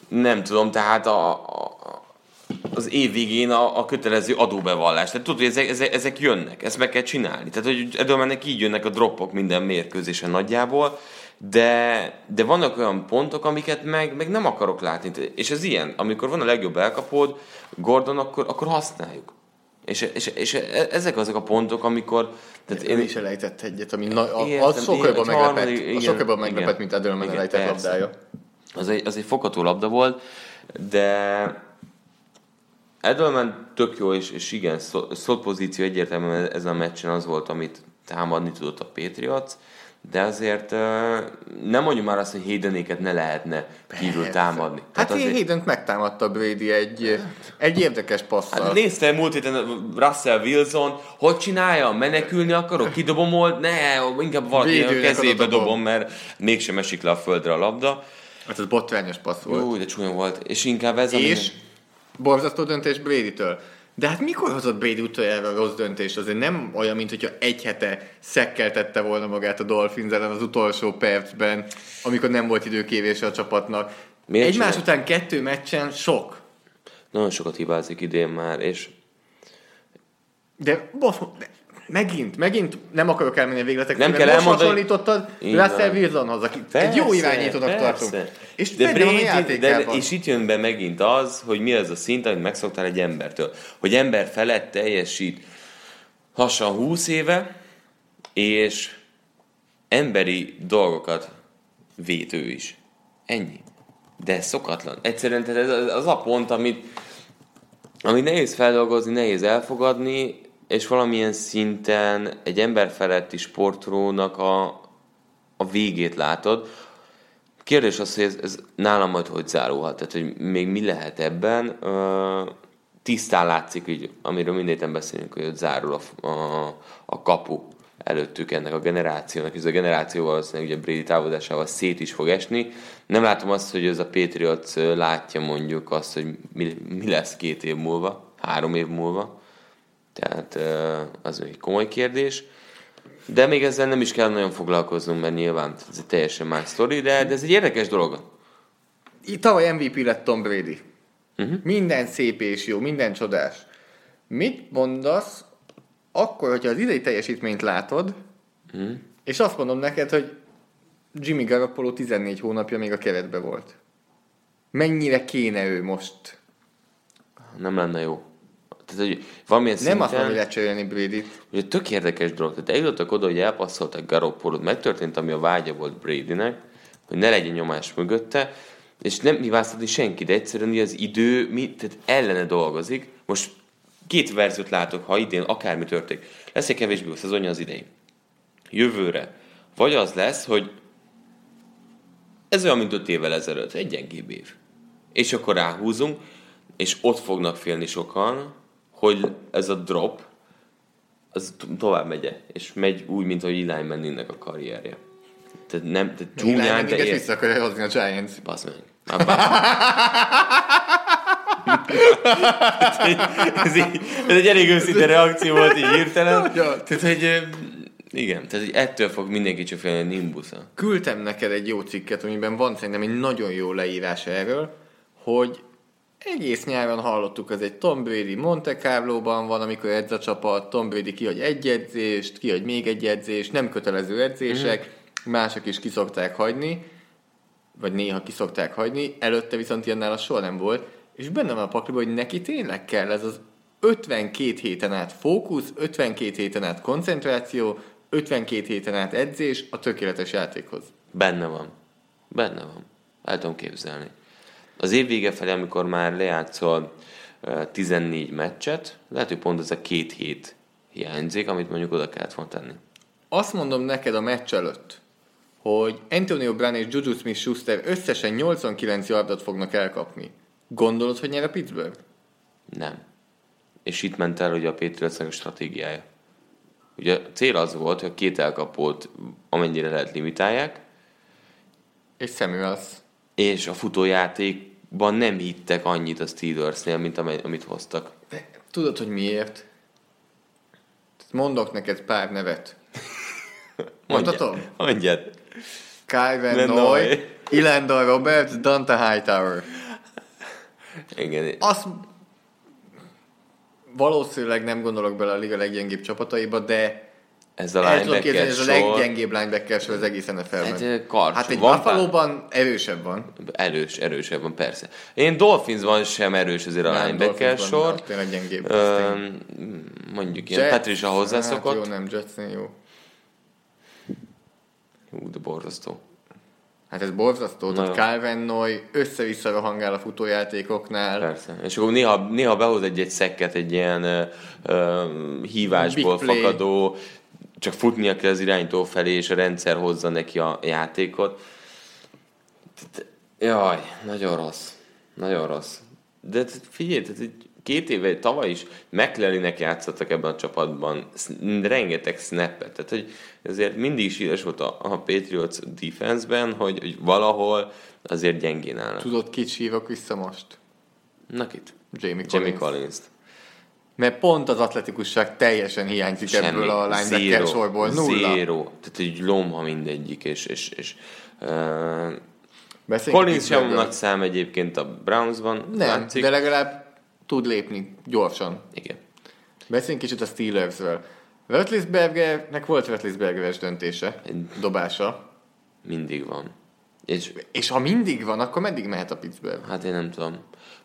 nem tudom, tehát a, a, az év végén a, a kötelező adóbevallás. Tehát tudod, hogy ezek, ezek, ezek jönnek, ezt meg kell csinálni. Tehát, hogy Edelmannek így jönnek a droppok minden mérkőzésen nagyjából, de, de vannak olyan pontok, amiket meg, meg nem akarok látni. És ez ilyen, amikor van a legjobb elkapód, Gordon, akkor, akkor használjuk. És, és, és ezek azok a pontok, amikor... Tehát Én is elejtett egyet, ami na, a, Értem, az sokkal jobban igen, meglepett. igen, sokkal jobban igen. meglepett, mint Edelman Igen, elejtett persze. labdája. az egy, az egy fogható labda volt, de Edelman tök jó, és, és igen, szó- szólt pozíció egyértelműen ezen a meccsen az volt, amit támadni tudott a Patriots, de azért nem mondjuk már azt, hogy Haydenéket ne lehetne kívül támadni. Hát Tehát azért... azért, Hayden megtámadta Brady egy, egy érdekes passzal. Hát nézte múlt héten Russell Wilson, hogy csinálja? Menekülni akarok? Kidobom old? Ne, inkább valaki a kezébe dobom. dobom, mert mégsem esik le a földre a labda. Hát ez botrányos passz volt. Jó, de csúnya volt. És inkább ez, ami- És borzasztó döntés Brady-től. De hát mikor hozott Brady utoljára a rossz döntést? Azért nem olyan, mint hogyha egy hete szekkeltette volna magát a Dolphins ellen az utolsó percben, amikor nem volt időkévése a csapatnak. Miért Egymás csinál- után kettő meccsen sok. Nagyon sokat hibázik idén már, és De, boss, de megint, megint nem akarok elmenni a végletekre, Nem kell most elmondani- hasonlítottad Russell. Wilsonhoz, aki egy jó irányítónak tartunk. És de Brady, de, és itt jön be megint az, hogy mi az a szint, amit megszoktál egy embertől. Hogy ember felett teljesít lassan 20 éve, és emberi dolgokat véd ő is. Ennyi. De ez szokatlan. Egyszerűen tehát ez az a pont, amit, amit nehéz feldolgozni, nehéz elfogadni, és valamilyen szinten egy ember feletti sportrónak a, a végét látod. Kérdés az, hogy ez, ez nálam majd hogy zárulhat, tehát hogy még mi lehet ebben. Tisztán látszik, így, amiről mindéten beszélünk, hogy ott zárul a, a, a kapu előttük ennek a generációnak, ez a generáció valószínűleg ugye Brady távozásával szét is fog esni. Nem látom azt, hogy ez a Patriots látja mondjuk azt, hogy mi, mi lesz két év múlva, három év múlva. Tehát az egy komoly kérdés. De még ezzel nem is kell nagyon foglalkoznunk, mert nyilván ez egy teljesen más sztori, de, de ez egy érdekes dolog. Itt Tavaly MVP lett Tom Brady. Uh-huh. Minden szép és jó, minden csodás. Mit mondasz akkor, hogyha az idei teljesítményt látod, uh-huh. és azt mondom neked, hogy Jimmy Garoppolo 14 hónapja még a keretbe volt. Mennyire kéne ő most? Nem lenne jó. Tehát, hogy valamilyen Nem szinten, hogy lecserélni Brady-t. ugye tök érdekes dolog. Tehát eljutottak oda, hogy elpasszoltak Garoppolót, megtörtént, ami a vágya volt Bradynek, hogy ne legyen nyomás mögötte, és nem hibáztatni senki, de egyszerűen az idő mi, tehát ellene dolgozik. Most két verziót látok, ha idén akármi történik. Lesz egy kevésbé a szezonja az idei. Jövőre. Vagy az lesz, hogy ez olyan, mint öt évvel ezelőtt, egy gyengébb év. És akkor ráhúzunk, és ott fognak félni sokan, hogy ez a drop, az tovább megy és megy úgy, mint hogy Eli Manningnek a karrierje. Tehát nem, tehát csúnyán, de... Ér... vissza akarja hozni a Giants. Basz meg. ez, így, ez egy elég őszinte reakció volt így hirtelen. Tehát, hogy igen, tehát hogy ettől fog mindenki csak félni a Nimbusza. Küldtem neked egy jó cikket, amiben van szerintem egy nagyon jó leírás erről, hogy egész nyáron hallottuk, az egy Tom Brady Monte Carlo-ban van, amikor edz a csapat, Tom Brady kihagy egy edzést, kihagy még egy edzést, nem kötelező edzések, mm. mások is kiszokták hagyni, vagy néha kiszokták hagyni, előtte viszont ilyennál a soha nem volt, és benne van a pakliban, hogy neki tényleg kell ez az 52 héten át fókusz, 52 héten át koncentráció, 52 héten át edzés a tökéletes játékhoz. Benne van. Benne van. El tudom képzelni. Az év vége felé, amikor már lejátszol 14 meccset, lehet, hogy pont ez a két hét hiányzik, amit mondjuk oda kellett volna tenni. Azt mondom neked a meccs előtt, hogy Antonio Brown és Juju Smith-Schuster összesen 89 yardot fognak elkapni. Gondolod, hogy nyer a Pittsburgh? Nem. És itt ment el, hogy a Patriotsnak a stratégiája. Ugye a cél az volt, hogy a két elkapót amennyire lehet limitálják. És Samuels. És a futójátékban nem hittek annyit a Steelersnél, mint amit hoztak. Tudod, hogy miért? Mondok neked pár nevet. Mondhatom? Mondjad. Kyven Noy, Ilendor Roberts, Dante Hightower. Igen. Azt valószínűleg nem gondolok bele a liga leggyengébb csapataiba, de ez a linebacker ez a leggyengébb linebacker sor az egész NFL-ben. Egy karcsú. Hát egy buffalo erősebb van. Erős, erősebb van, persze. Én Dolphinsban sem erős azért a nem, linebacker sor. Tényleg gyengébb. Ö, mondjuk ilyen Patricia hozzászokott. Hát jó, nem Jetsnél jó. Hú, de borzasztó. Hát ez borzasztó, tehát Calvin Noy össze-vissza rohangál a futójátékoknál. Persze. És akkor néha, néha behoz egy-egy szekket, egy ilyen uh, uh, hívásból fakadó, csak futnia kell az irányító felé, és a rendszer hozza neki a játékot. Jaj, nagyon rossz. Nagyon rossz. De figyelj, tehát két éve, tavaly is McLellinek játszottak ebben a csapatban, rengeteg snappet, tehát hogy azért mindig is híres volt a, a Patriots defense-ben, hogy, hogy valahol azért gyengén állnak. Tudod, kit hívok vissza most? Na kit? Jamie Collins. Jamie Collins-t. Mert pont az atletikusság teljesen hiányzik Semmi. ebből a linebacker sorból. Nulla. Zero. Tehát egy lomha mindegyik, és, és, és uh, Collins sem nagy szám egyébként a Brownsban. Nem, látszik. de legalább tud lépni gyorsan. Igen. Beszéljünk kicsit a Steelersről. Rötlisbergernek volt Rötlisbergeres döntése, dobása. Mindig van. És, és ha mindig van, akkor meddig mehet a Pittsburgh? Hát én nem tudom.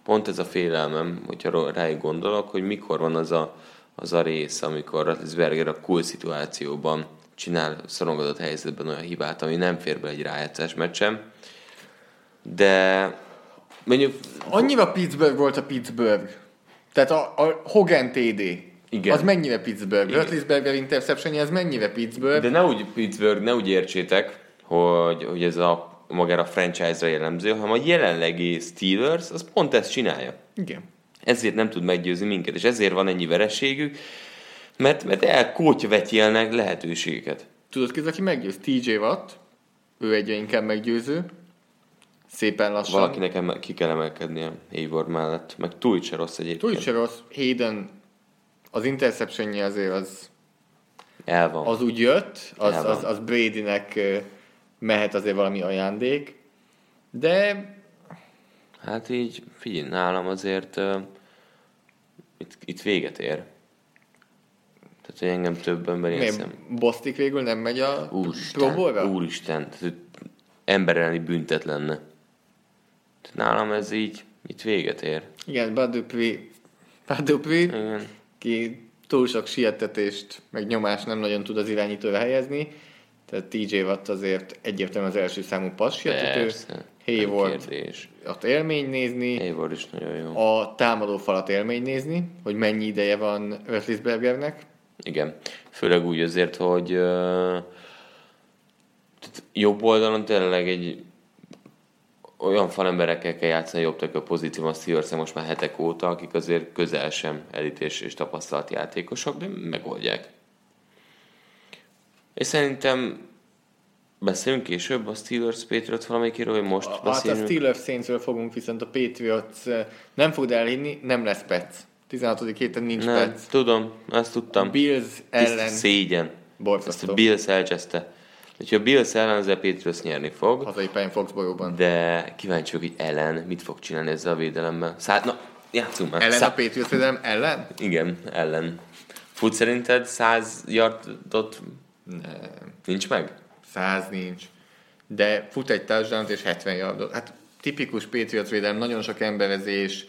Pont ez a félelmem, hogyha ráig gondolok, hogy mikor van az a, az a rész, amikor Rötlisberger a cool szituációban csinál szorongatott helyzetben olyan hibát, ami nem fér be egy rájátszás meccsem. De mondjuk... Annyira Pittsburgh volt a Pittsburgh. Tehát a, a Hogan TD. Igen. Az mennyire Pittsburgh? Rötlisberger interception ez mennyire Pittsburgh? De ne úgy Pittsburgh, ne úgy értsétek, hogy, hogy ez a magára a franchise-ra jellemző, hanem a jelenlegi Steelers az pont ezt csinálja. Igen. Ezért nem tud meggyőzni minket, és ezért van ennyi vereségük, mert, mert elkótyvetjelnek lehetőségeket. Tudod ki aki meggyőz? TJ Watt, ő egyre inkább meggyőző, szépen lassan. Valakinek ki kell emelkednie Hayward mellett, meg túl se rossz egyébként. Túl se rossz. Hayden az interception azért az El van. az úgy jött, az, az, az, az Bradynek mehet azért valami ajándék, de Hát így, figyelj, nálam azért uh, itt, itt véget ér. Tehát, hogy engem több ember ilyen Bosztik végül nem megy a Úristen, Úristen, tehát, ember elleni büntet lenne. Nálam ez így, itt véget ér. Igen, Badupri, Badupri Igen. ki túl sok sietetést, meg nyomást nem nagyon tud az irányítóra helyezni, tehát TJ Watt azért egyértelműen az első számú passz sietető. Hayward, ott élmény nézni. Hayward is nagyon jó. A támadó falat élmény nézni, hogy mennyi ideje van Rötlisbergernek. Igen, főleg úgy azért, hogy uh, jobb oldalon tényleg egy olyan falemberekkel kell játszani jobb a pozícióban a steelers most már hetek óta, akik azért közel sem elit és, és tapasztalt játékosok, de megoldják. És szerintem beszélünk később a Steelers Patriots valamelyikéről, vagy most a, beszélünk? Hát a Steelers saints fogunk, viszont a Patriots nem fogod elhinni, nem lesz Pets. 16. héten nincs nem, Pets. tudom, ezt tudtam. Bills ellen. Szégyen. Borzasztó. Ezt a Bills elcseszte. Úgyhogy a Bills ellen az Patriots nyerni fog. Hazai pályán Foxborough-ban. De kíváncsi vagyok, hogy ellen mit fog csinálni ezzel a védelemmel. Szá- na, játszunk már. Ellen Szá- a Patriots védelem ellen? Igen, ellen. Fut szerinted 100 yardot. Nincs meg? 100 nincs. De fut egy touchdown és 70 yardot. Hát tipikus Patriots védelem, nagyon sok emberezés,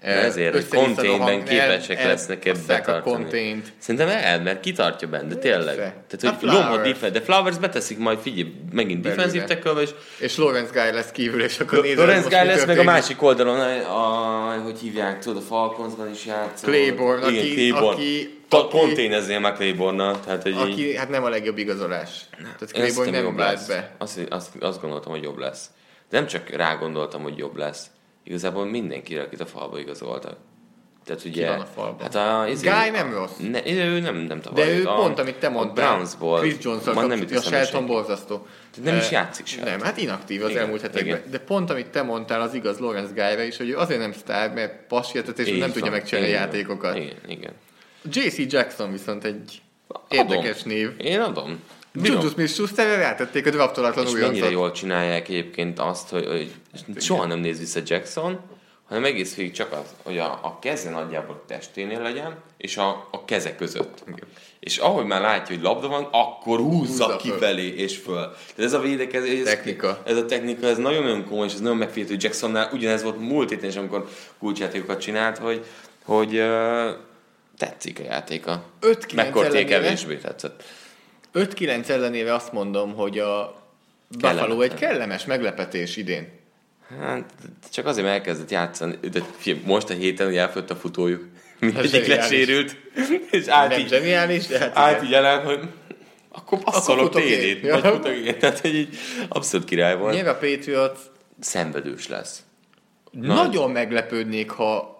de ezért, hogy konténben képesek el, lesznek ebbe tartani. Szerintem el, mert kitartja benne, de tényleg. Tehát, hogy Loma defense, de Flowers beteszik majd, figyelj, megint defensív tackle és... És Lawrence Guy lesz kívül, és akkor nézem, Lawrence Guy lesz, meg a másik oldalon, a, hogy hívják, tudod, a Falconsban is játszol. Claiborne, Igen, aki, Claiborne. aki Konténezzél már claiborne tehát hogy Aki, így... hát nem a legjobb igazolás. Tehát Claiborne nem lesz. be. Azt, azt, azt gondoltam, hogy jobb lesz. De nem csak rá gondoltam, hogy jobb lesz igazából mindenkire, akit a falba igazoltak. Tehát ugye... Ki van a falban? Hát a, ez Guy nem rossz. Ne, ő nem, nem tavaly. De ő a, pont, amit te mondtál. A Brownsból. Chris Johnson nem a Shelton borzasztó. Tehát nem is játszik sem. Nem, hát inaktív az igen, elmúlt hetekben. Igen. De pont, amit te mondtál, az igaz Lawrence Guy-ra is, hogy ő azért nem sztár, mert passietet és nem tudja megcsinálni játékokat. Igen, igen. JC Jackson viszont egy érdekes név. Én adom. Juju Smith-Schusterre rátették a draftolatlan. És mennyire jól csinálják egyébként azt, hogy, hogy soha nem néz vissza Jackson, hanem egész végig csak az, hogy a, a keze nagyjából testénél legyen, és a, a keze között. Igen. És ahogy már látja, hogy labda van, akkor húzza, húzza kifelé és föl. Tehát ez a védekezés, technika. ez a technika, ez nagyon-nagyon komoly, és ez nagyon megfigyelhető, hogy Jacksonnál ugyanez volt múlt héten is, amikor kulcsjátékokat csinált, hogy, hogy uh, tetszik a játéka. 5-9 kevésbé tetszett. 5-9 ellenére azt mondom, hogy a Buffalo egy kellemes meglepetés idén. Hát, csak azért, mert elkezdett játszani. De most a héten, hogy elfött a futójuk. Mindegyik lesérült. És állt Nem így, zseniális, de hát állt így ellen, hogy akkor passzolok TD-t. Ja. Vagy futok Tehát, hogy így abszolút király volt. Nyilván a Patriots szenvedős lesz. Nagyon meglepődnék, ha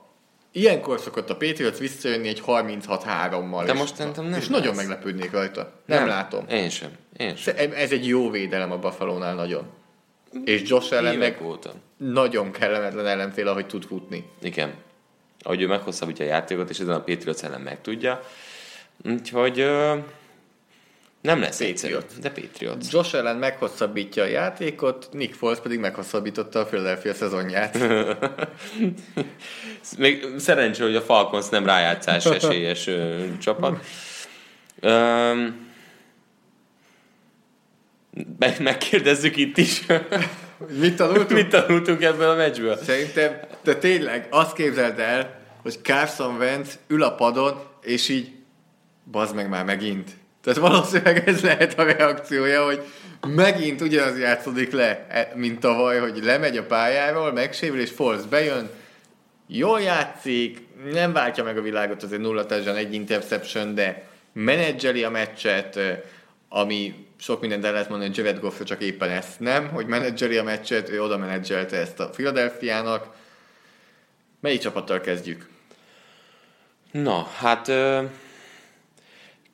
Ilyenkor szokott a Patriots visszajönni egy 36-3-mal. De most szerintem nem És lesz. nagyon meglepődnék rajta. Nem, nem látom. Én sem. Én sem. Ez egy jó védelem a Buffalo-nál nagyon. És Josh ellen meg óta. nagyon kellemetlen ellenfél, ahogy tud futni. Igen. Ahogy ő meghosszabbítja a játékot, és ezen a Patriots ellen meg tudja. Úgyhogy nem lesz egyszerű, de Patriot. Josh ellen meghosszabbítja a játékot, Nick Foles pedig meghosszabbította a Philadelphia szezonját. Még szerencsé, hogy a Falcons nem rájátszás esélyes ö, csapat. Um, meg, megkérdezzük itt is. Mit tanultunk? Mit tanultunk ebből a meccsből? Szerintem, de tényleg azt képzeld el, hogy Carson Wentz ül a padon, és így bazd meg már megint. Tehát valószínűleg ez lehet a reakciója, hogy megint ugyanaz játszódik le, e, mint tavaly, hogy lemegy a pályáról, megsérül, és Force bejön, jól játszik, nem váltja meg a világot azért nulla egy interception, de menedzseli a meccset, ami sok mindent el lehet mondani, hogy Goff csak éppen ezt nem, hogy menedzseli a meccset, ő oda menedzselte ezt a Philadelphia-nak. Melyik csapattal kezdjük? Na, hát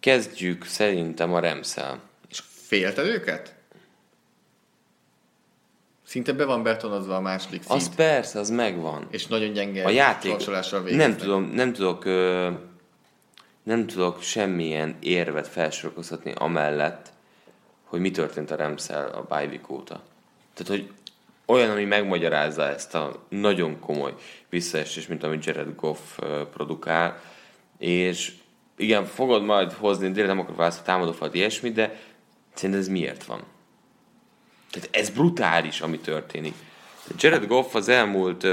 Kezdjük szerintem a Remszel. És félted őket? Szinte be van betonozva a második szint. Az persze, az megvan. És nagyon gyenge a játék. Nem, tudom, nem tudok nem tudok semmilyen érvet felsorolkoztatni amellett, hogy mi történt a Remszel a Bajvik óta. Tehát, hogy olyan, ami megmagyarázza ezt a nagyon komoly visszaesés, mint amit Jared Goff produkál, és igen, fogod majd hozni, de nem akarok választani támadófalt, ilyesmi, de szerintem ez miért van? Tehát ez brutális, ami történik. Jared Goff az elmúlt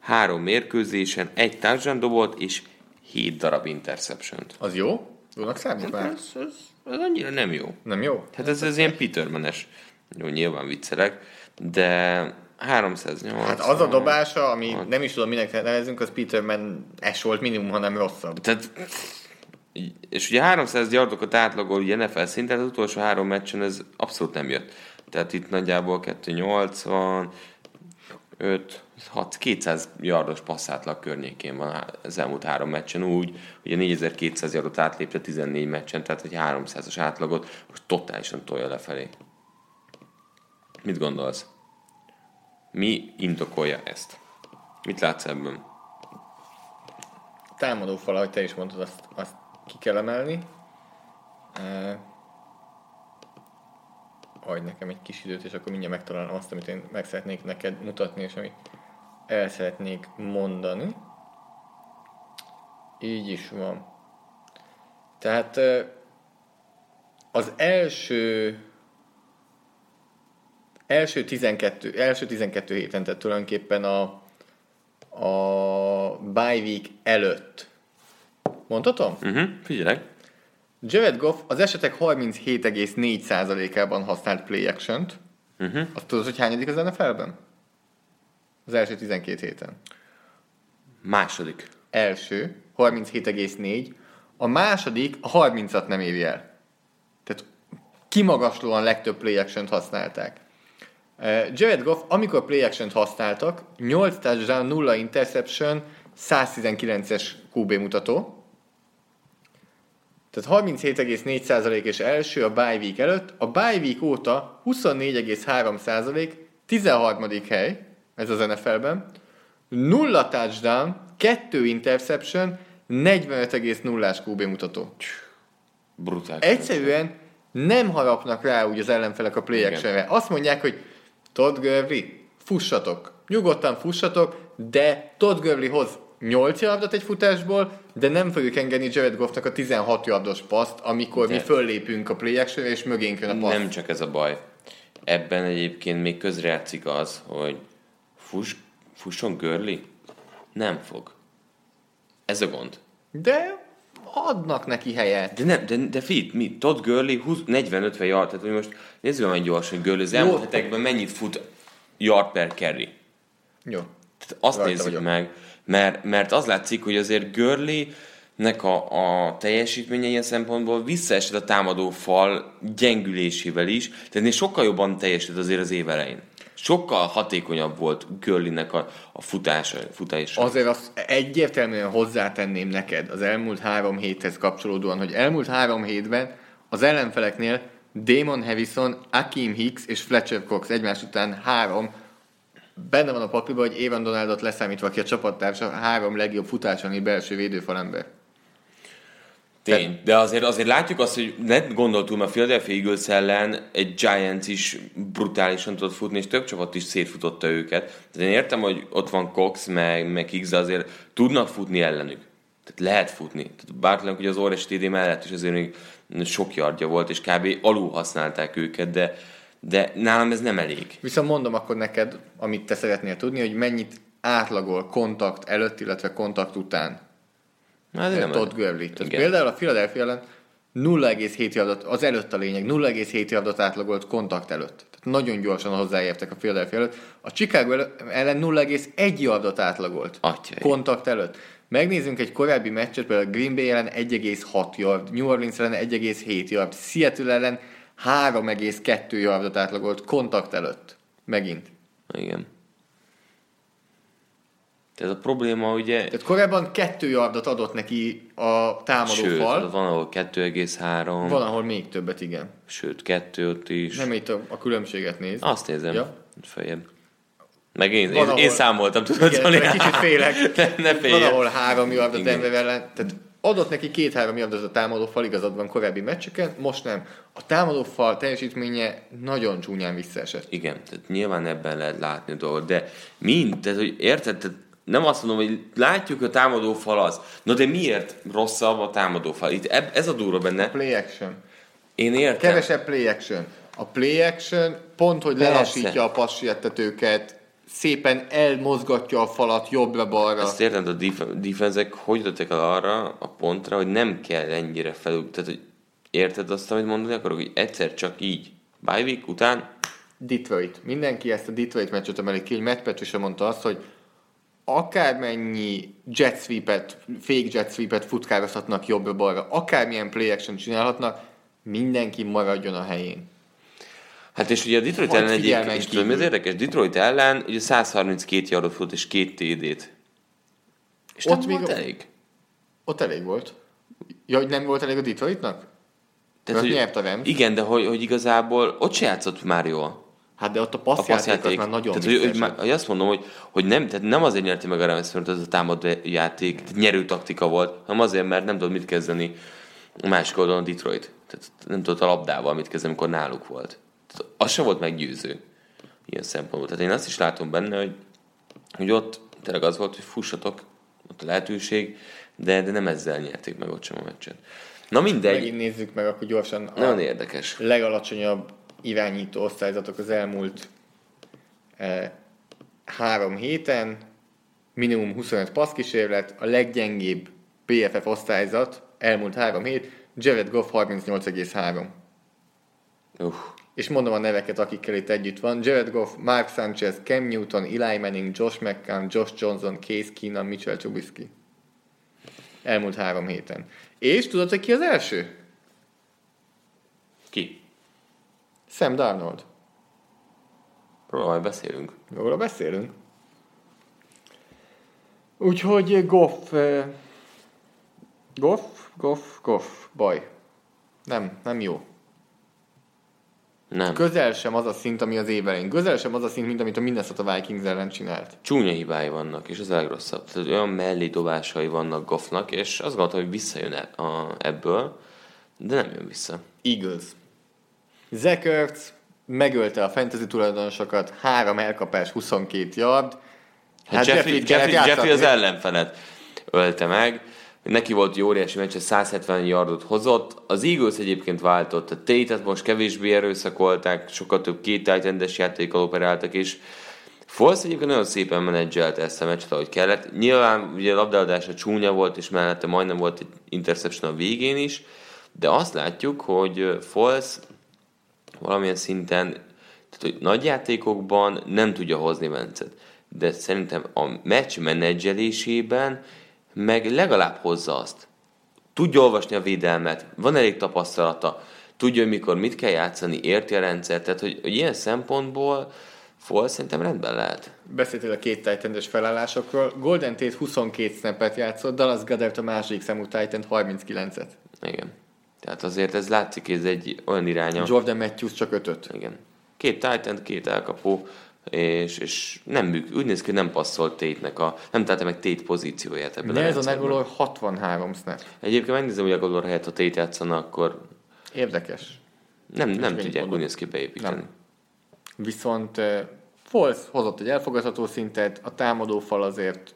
három mérkőzésen egy touchdown dobott, és hét darab interception -t. Az jó? Jónak számít már? Ez, ez, ez, annyira nem jó. Nem jó? Hát ez, ez ilyen Petermanes. Jó, nyilván viccelek, de 380. Hát az a dobása, ami hát. nem is tudom, minek nevezünk, az Peterman es volt minimum, hanem rosszabb. Tehát, és ugye 300 yardokat átlagol ugye NFL szinten, az utolsó három meccsen ez abszolút nem jött. Tehát itt nagyjából 280, 5, 6, 200 yardos passzátlag környékén van az elmúlt három meccsen úgy, hogy a 4200 yardot átlépte 14 meccsen, tehát egy 300-as átlagot most totálisan tolja lefelé. Mit gondolsz? Mi indokolja ezt? Mit látsz ebben? Támadó fal, ahogy te is mondtad, azt, azt ki kell emelni. Adj nekem egy kis időt, és akkor mindjárt megtalálom azt, amit én meg szeretnék neked mutatni, és amit el szeretnék mondani. Így is van. Tehát az első első 12, első 12 héten, tehát tulajdonképpen a, a bye week előtt. Mondhatom? Uh-huh, figyelek. Jared Goff az esetek 37,4%-ában használt play action-t. Uh-huh. Azt tudod, hogy hányadik az NFL-ben? Az első 12 héten. Második. Első, 37,4. A második, a 30-at nem éri el. Tehát kimagaslóan legtöbb play action-t használták. Jared Goff, amikor play action használtak, 8 touchdown, 0 interception, 119-es QB mutató. Tehát 37,4% és első a bye week előtt, a bye week óta 24,3% 13. hely, ez az NFL-ben, nulla touchdown, kettő interception, 45,0-ás QB mutató. Brutális. Egyszerűen nem harapnak rá úgy az ellenfelek a play Azt mondják, hogy Todd Gurley, fussatok. Nyugodtan fussatok, de Todd Gurley hoz 8 yardot egy futásból, de nem fogjuk engedni Jared Goffnak a 16 yardos paszt, amikor de mi föllépünk a play és mögénk jön a paszt. Nem csak ez a baj. Ebben egyébként még közrejátszik az, hogy fuss, fusson Gurley? Nem fog. Ez a gond. De adnak neki helyet. De, nem, de, de fit, mi? Todd Gurley 40-50 yard, tehát hogy most nézzük meg gyorsan, hogy Gurley az elmúlt hetekben mennyit fut yard per carry. Jó. Tehát azt Rajta nézzük vagyok. meg, mert, mert az látszik, hogy azért Gurley nek a, a teljesítménye ilyen szempontból visszaesett a támadó fal gyengülésével is, tehát sokkal jobban teljesített azért az év elején sokkal hatékonyabb volt Görlinek a, a futása, futása. Azért azt egyértelműen hozzátenném neked az elmúlt három héthez kapcsolódóan, hogy elmúlt három hétben az ellenfeleknél Damon Harrison, Akeem Hicks és Fletcher Cox egymás után három benne van a papírban, hogy Évan Donaldot leszámítva, aki a csapattársa három legjobb futáson belső védőfalember. Tény, de azért, azért látjuk azt, hogy ne gondoltunk a Philadelphia Eagles ellen egy Giants is brutálisan tudott futni, és több csapat is szétfutotta őket. Tehát én értem, hogy ott van Cox, meg, meg Higgs, de azért tudnak futni ellenük. Tehát lehet futni. Tehát Bartlenk hogy az Ores TD mellett is azért még sok yardja volt, és kb. alul használták őket, de, de nálam ez nem elég. Viszont mondom akkor neked, amit te szeretnél tudni, hogy mennyit átlagol kontakt előtt, illetve kontakt után Hát nem Todd Gurley. Tehát például a Philadelphia ellen 0,7 yardot, az előtt a lényeg, 0,7 yardot átlagolt kontakt előtt. Tehát nagyon gyorsan hozzáértek a Philadelphia előtt. A Chicago ellen 0,1 yardot átlagolt Atyai. kontakt előtt. Megnézzünk egy korábbi meccset, például a Green Bay ellen 1,6 yard, New Orleans ellen 1,7 yard, Seattle ellen 3,2 yardot átlagolt kontakt előtt. Megint. Igen. Tehát a probléma ugye... Tehát korábban kettő yardot adott neki a támadó Sőt, fal. van ahol 2,3. Van ahol még többet, igen. Sőt, kettő ott is. Nem itt a, a különbséget néz. Azt nézem, ja. feljebb. Meg én, én, ahol, én számoltam, tudod, igen, kicsit félek. ne, ne félj. Van ahol három yard a Denver ellen. Tehát adott neki két-három yardot a támadó fal, igazad van korábbi meccseken, most nem. A támadó fal teljesítménye nagyon csúnyán visszaesett. Igen, tehát nyilván ebben lehet látni a dolgot, de mind, tehát hogy érted, tehát nem azt mondom, hogy látjuk, a támadó fal az. No de miért rosszabb a támadó fal? Itt ez a durva benne. A play action. Én értem. Kevesebb play action. A play action pont, hogy Persze. lelassítja a passietetőket, szépen elmozgatja a falat jobbra-balra. Ezt értem, a def- defenzek hogy jöttek el arra a pontra, hogy nem kell ennyire felül. Tehát, hogy érted azt, amit mondani akarok, hogy egyszer csak így, bye week után Detroit. Mindenki ezt a Detroit meccset emeli ki, hogy Matt Patricia mondta azt, hogy akármennyi jet sweepet, fake jet sweepet futkározhatnak jobbra-balra, akármilyen play action csinálhatnak, mindenki maradjon a helyén. Hát és ugye a Detroit ellen egyik, és tudom, mi az érdekes? Detroit ellen ugye 132 yardot fut és két TD-t. És ott még volt elég? Ott elég volt. Ja, hogy nem volt elég a Detroitnak? Tehát, hogy, nyert a Rams. Igen, de hogy, hogy igazából ott se játszott már jól. Hát de ott a passzjáték, az már nagyon tehát, hogy, hogy, hogy, azt mondom, hogy, hogy nem, tehát nem azért nyerti meg a Rams, mert ez a támadó játék, nyerő taktika volt, hanem azért, mert nem tudod mit kezdeni a másik oldalon a Detroit. Tehát nem tudod a labdával mit kezdeni, amikor náluk volt. Az sem volt meggyőző ilyen szempontból. Tehát én azt is látom benne, hogy, hogy ott tényleg az volt, hogy fussatok, ott a lehetőség, de, de nem ezzel nyerték meg ott sem a meccset. Na mindegy. Megint nézzük meg akkor gyorsan a Nagyon érdekes. legalacsonyabb irányító osztályzatok az elmúlt e, három héten. Minimum 25 passzkísérlet, a leggyengébb PFF osztályzat elmúlt három hét, Jared Goff 38,3. Uh. És mondom a neveket, akikkel itt együtt van. Jared Goff, Mark Sanchez, Cam Newton, Eli Manning, Josh McCann, Josh Johnson, Case Keenan, Mitchell Trubisky. Elmúlt három héten. És tudod, hogy ki az első? Ki? Sam Darnold. Róla majd beszélünk. Róla beszélünk. Úgyhogy Goff, Goff, Goff, Goff, baj. Nem, nem jó. Nem. Közel sem az a szint, ami az évelén. Közel sem az a szint, mint amit a Minnesota Vikings ellen csinált. Csúnya hibái vannak, és az a legrosszabb. Tehát olyan mellé dobásai vannak Goffnak, és azt gondoltam, hogy visszajön e- a, ebből, de nem jön vissza. Eagles. Zach Ertz megölte a fantasy tulajdonosokat, három elkapás, 22 yard. Hát, hát Jeffrey, Jeffrey, Jeffrey az ellenfelet ölte meg neki volt jó óriási meccs, 170 yardot hozott. Az Eagles egyébként váltott, a Tate-et most kevésbé erőszakolták, sokkal több két tight játékkal operáltak, és Foles egyébként nagyon szépen menedzselte ezt a meccset, ahogy kellett. Nyilván ugye a labdáadása csúnya volt, és mellette majdnem volt egy interception a végén is, de azt látjuk, hogy Foles valamilyen szinten, tehát hogy nagy játékokban nem tudja hozni Vencet. De szerintem a meccs menedzselésében meg legalább hozza azt. Tudja olvasni a védelmet, van elég tapasztalata, tudja, hogy mikor mit kell játszani, érti a rendszert, tehát hogy, hogy ilyen szempontból Fall szerintem rendben lehet. Beszéltél a két titan felállásokról. Golden Tate 22 snappet játszott, Dallas Goddard a második számú Titan 39-et. Igen. Tehát azért ez látszik, hogy ez egy olyan iránya. Jordan Matthews csak 5 Igen. Két Titan, két elkapó, és, és nem úgy néz ki, nem passzolt Tate-nek a, nem találta meg Tate pozícióját ebben De a ez a Negolor 63 snap. Egyébként megnézem, hogy a Golor helyett, ha Tate játszana, akkor... Érdekes. Nem, nem tudják úgy néz ki beépíteni. Nem. Viszont Foles hozott egy elfogadható szintet, a támadó fal azért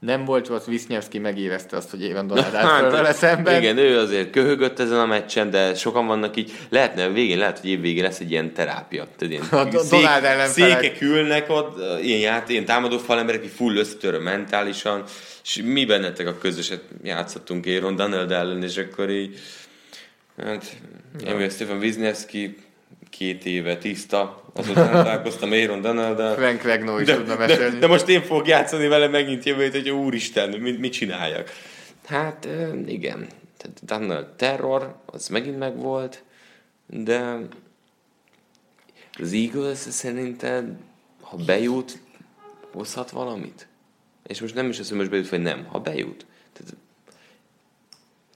nem volt ott, Visznyevszki megérezte azt, hogy Éven Donald állt hát, vele szemben. Igen, ő azért köhögött ezen a meccsen, de sokan vannak így, lehetne a végén, lehet, hogy év végén lesz egy ilyen terápia. Tehát ilyen a szék, Donald székek ülnek ott, ilyen, ját, ilyen támadó falemberek, így full összetörő mentálisan, és mi bennetek a közöset játszottunk Éron Donald ellen, és akkor így, hát, én vagyok Stefan Wisniewski, két éve tiszta, azután találkoztam Aaron donald Frank Regno is de, tudna mesélni. De, de, most én fogok játszani vele megint jövő hogy úristen, mit, mit csináljak? Hát igen, tehát Donald terror, az megint megvolt, de az Eagles szerinted, ha bejut, hozhat valamit? És most nem is azt, hogy most bejut, vagy nem, ha bejut. Tehát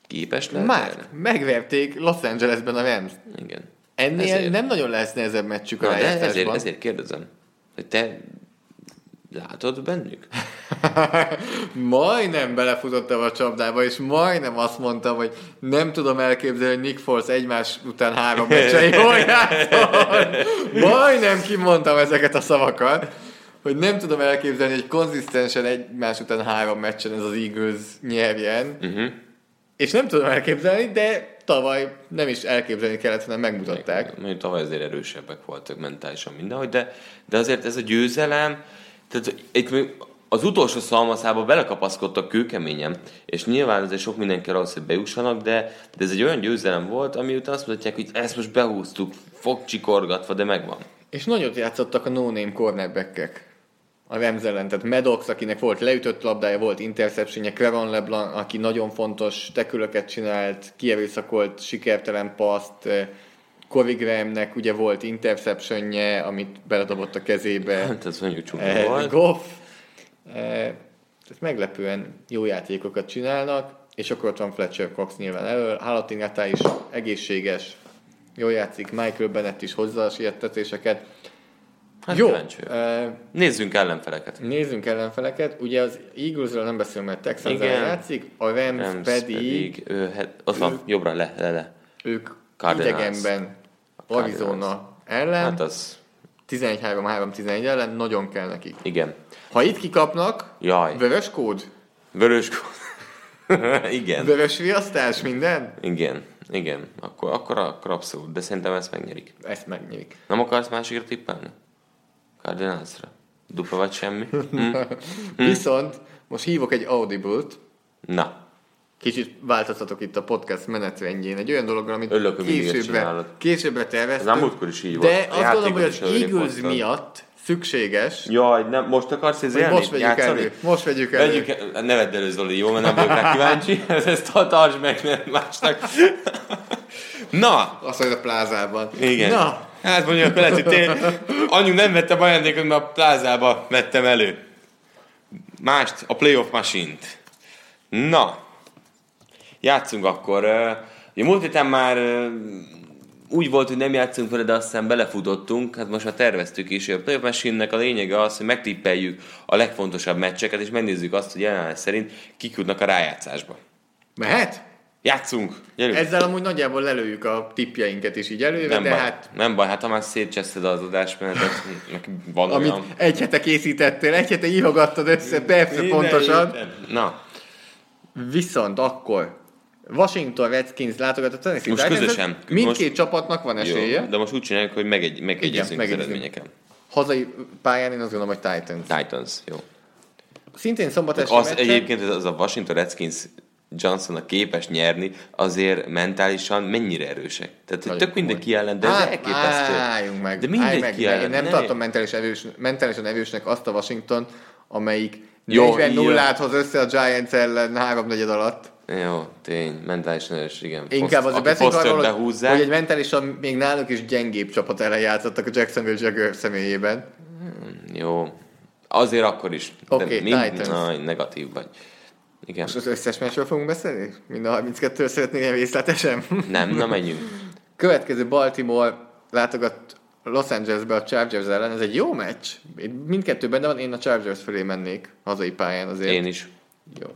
képes lehet Már erre? megverték Los Angelesben a Rams. Igen. Ennél ezért. nem nagyon lesz nehezebb meccsük a Na, ezért, ezért kérdezem, hogy te látod bennük? majdnem belefutottam a csapdába, és majdnem azt mondtam, hogy nem tudom elképzelni, hogy Nick Foles egymás után három meccsen jól Majdnem kimondtam ezeket a szavakat, hogy nem tudom elképzelni, hogy konzisztensen egymás után három meccsen ez az Eagles nyerjen. Uh-huh. És nem tudom elképzelni, de tavaly nem is elképzelni kellett, hanem megmutatták. Mondjuk tavaly azért erősebbek voltak mentálisan mindenhogy, de, de azért ez a győzelem, tehát itt az utolsó szalmaszába belekapaszkodtak kőkeményen, és nyilván azért sok mindenki ahhoz, hogy bejussanak, de, de ez egy olyan győzelem volt, ami után azt mondhatják, hogy ezt most behúztuk, fogcsikorgatva, de megvan. És nagyot játszottak a no-name cornerbackek. A Rams ellen, tehát Maddox, akinek volt leütött labdája, volt interceptionje, Crevon LeBlanc, aki nagyon fontos tekülöket csinált, kierőszakolt sikertelen paszt, Corey Grahamnek ugye volt interceptionje, amit beledobott a kezébe. Hát ez mondjuk csupa eh, volt. Goff. Eh, tehát meglepően jó játékokat csinálnak, és akkor ott van Fletcher Cox nyilván elől. Halatingata is egészséges, jól játszik, Michael Bennett is hozza a siettetéseket. Hát Jó. Uh, nézzünk ellenfeleket. Nézzünk ellenfeleket. Ugye az Eaglesről nem beszélünk, mert Texans játszik, a Rams, Rams pedig... pedig ő, hát, ott van, jobbra, le, le, le. Ők Cardinals. idegenben Arizona ellen. Hát az... 11-3-3-11 ellen, nagyon kell nekik. Igen. Ha itt kikapnak, Jaj. vörös kód? Vörös kód. Igen. Vörös riasztás, minden? Igen. Igen, akkor, akkor, akkor abszolút, de szerintem ezt megnyerik. Ezt megnyerik. Nem akarsz másikra tippelni? Cardinalsra? Dupla vagy semmi? Hm? Viszont most hívok egy Audible-t. Na. Kicsit változtatok itt a podcast menetrendjén. Egy olyan dologra, amit Örülök, későbbre, későbbre terveztünk. Ez nem múltkor is hívott. De azt gondolom, hogy az Eagles miatt szükséges. Jaj, nem, most akarsz ez élni? Most vegyük játszani? elő. Most vegyük elő. Vegyük, el, ne vedd elő, Zoli, jó? Mert nem vagyok rá kíváncsi. Ezt tartsd meg, mert másnak. Na! Azt mondja a plázában. Igen. Na! Hát mondjuk, akkor lehet, hogy tény, anyu nem vettem ajándékot, mert a plázába vettem elő. Mást, a playoff machine-t. Na, játszunk akkor. Ugye múlt héten már úgy volt, hogy nem játszunk vele, de aztán belefutottunk, hát most már terveztük is, a Playoff machine a lényege az, hogy megtippeljük a legfontosabb meccseket, és megnézzük azt, hogy jelenleg szerint kik jutnak a rájátszásba. Mehet? Játszunk! Gyerünk. Ezzel amúgy nagyjából lelőjük a tippjeinket is így előre, nem de baj, hát... Nem baj, hát ha már szétcseszted az adásmenetet, van Amit olyan... egy hete készítettél, egy hete írogattad össze, persze, pontosan. Na. Viszont akkor Washington Redskins látogat a Tennessee Most Titans, közösen. Mindkét most... csapatnak van esélye. Jó, de most úgy csináljuk, hogy megegy, megegyezünk az eredményeken. Hazai pályán én azt gondolom, hogy Titans. Titans, jó. Szintén szombat este az, meccsen... Egyébként az a Washington Redskins johnson a képes nyerni, azért mentálisan mennyire erősek. Tehát Nagyon tök mindenki ellen, de hát, ez elképesztő. Álljunk meg, de mindenki meg, ellen. Én nem ne. tartom mentális erős, mentálisan erősnek azt a Washington, amelyik 40 0 hoz össze a Giants ellen háromnegyed alatt. Jó, tény, mentálisan erős, igen. Inkább azért beszélünk arról, hogy egy mentálisan még náluk is gyengébb csapat ellen játszottak a Jacksonville Jaguars személyében. Hmm, jó. Azért akkor is. Oké, okay, mind, na, negatív vagy. Igen. Most az összes meccsről fogunk beszélni? Mind a 32-ről szeretnék ilyen részletesen? Nem, na menjünk. Következő Baltimore látogat Los Angelesbe a Chargers ellen, ez egy jó meccs. Mindkettő benne van, én a Chargers felé mennék hazai pályán azért. Én is. Jó.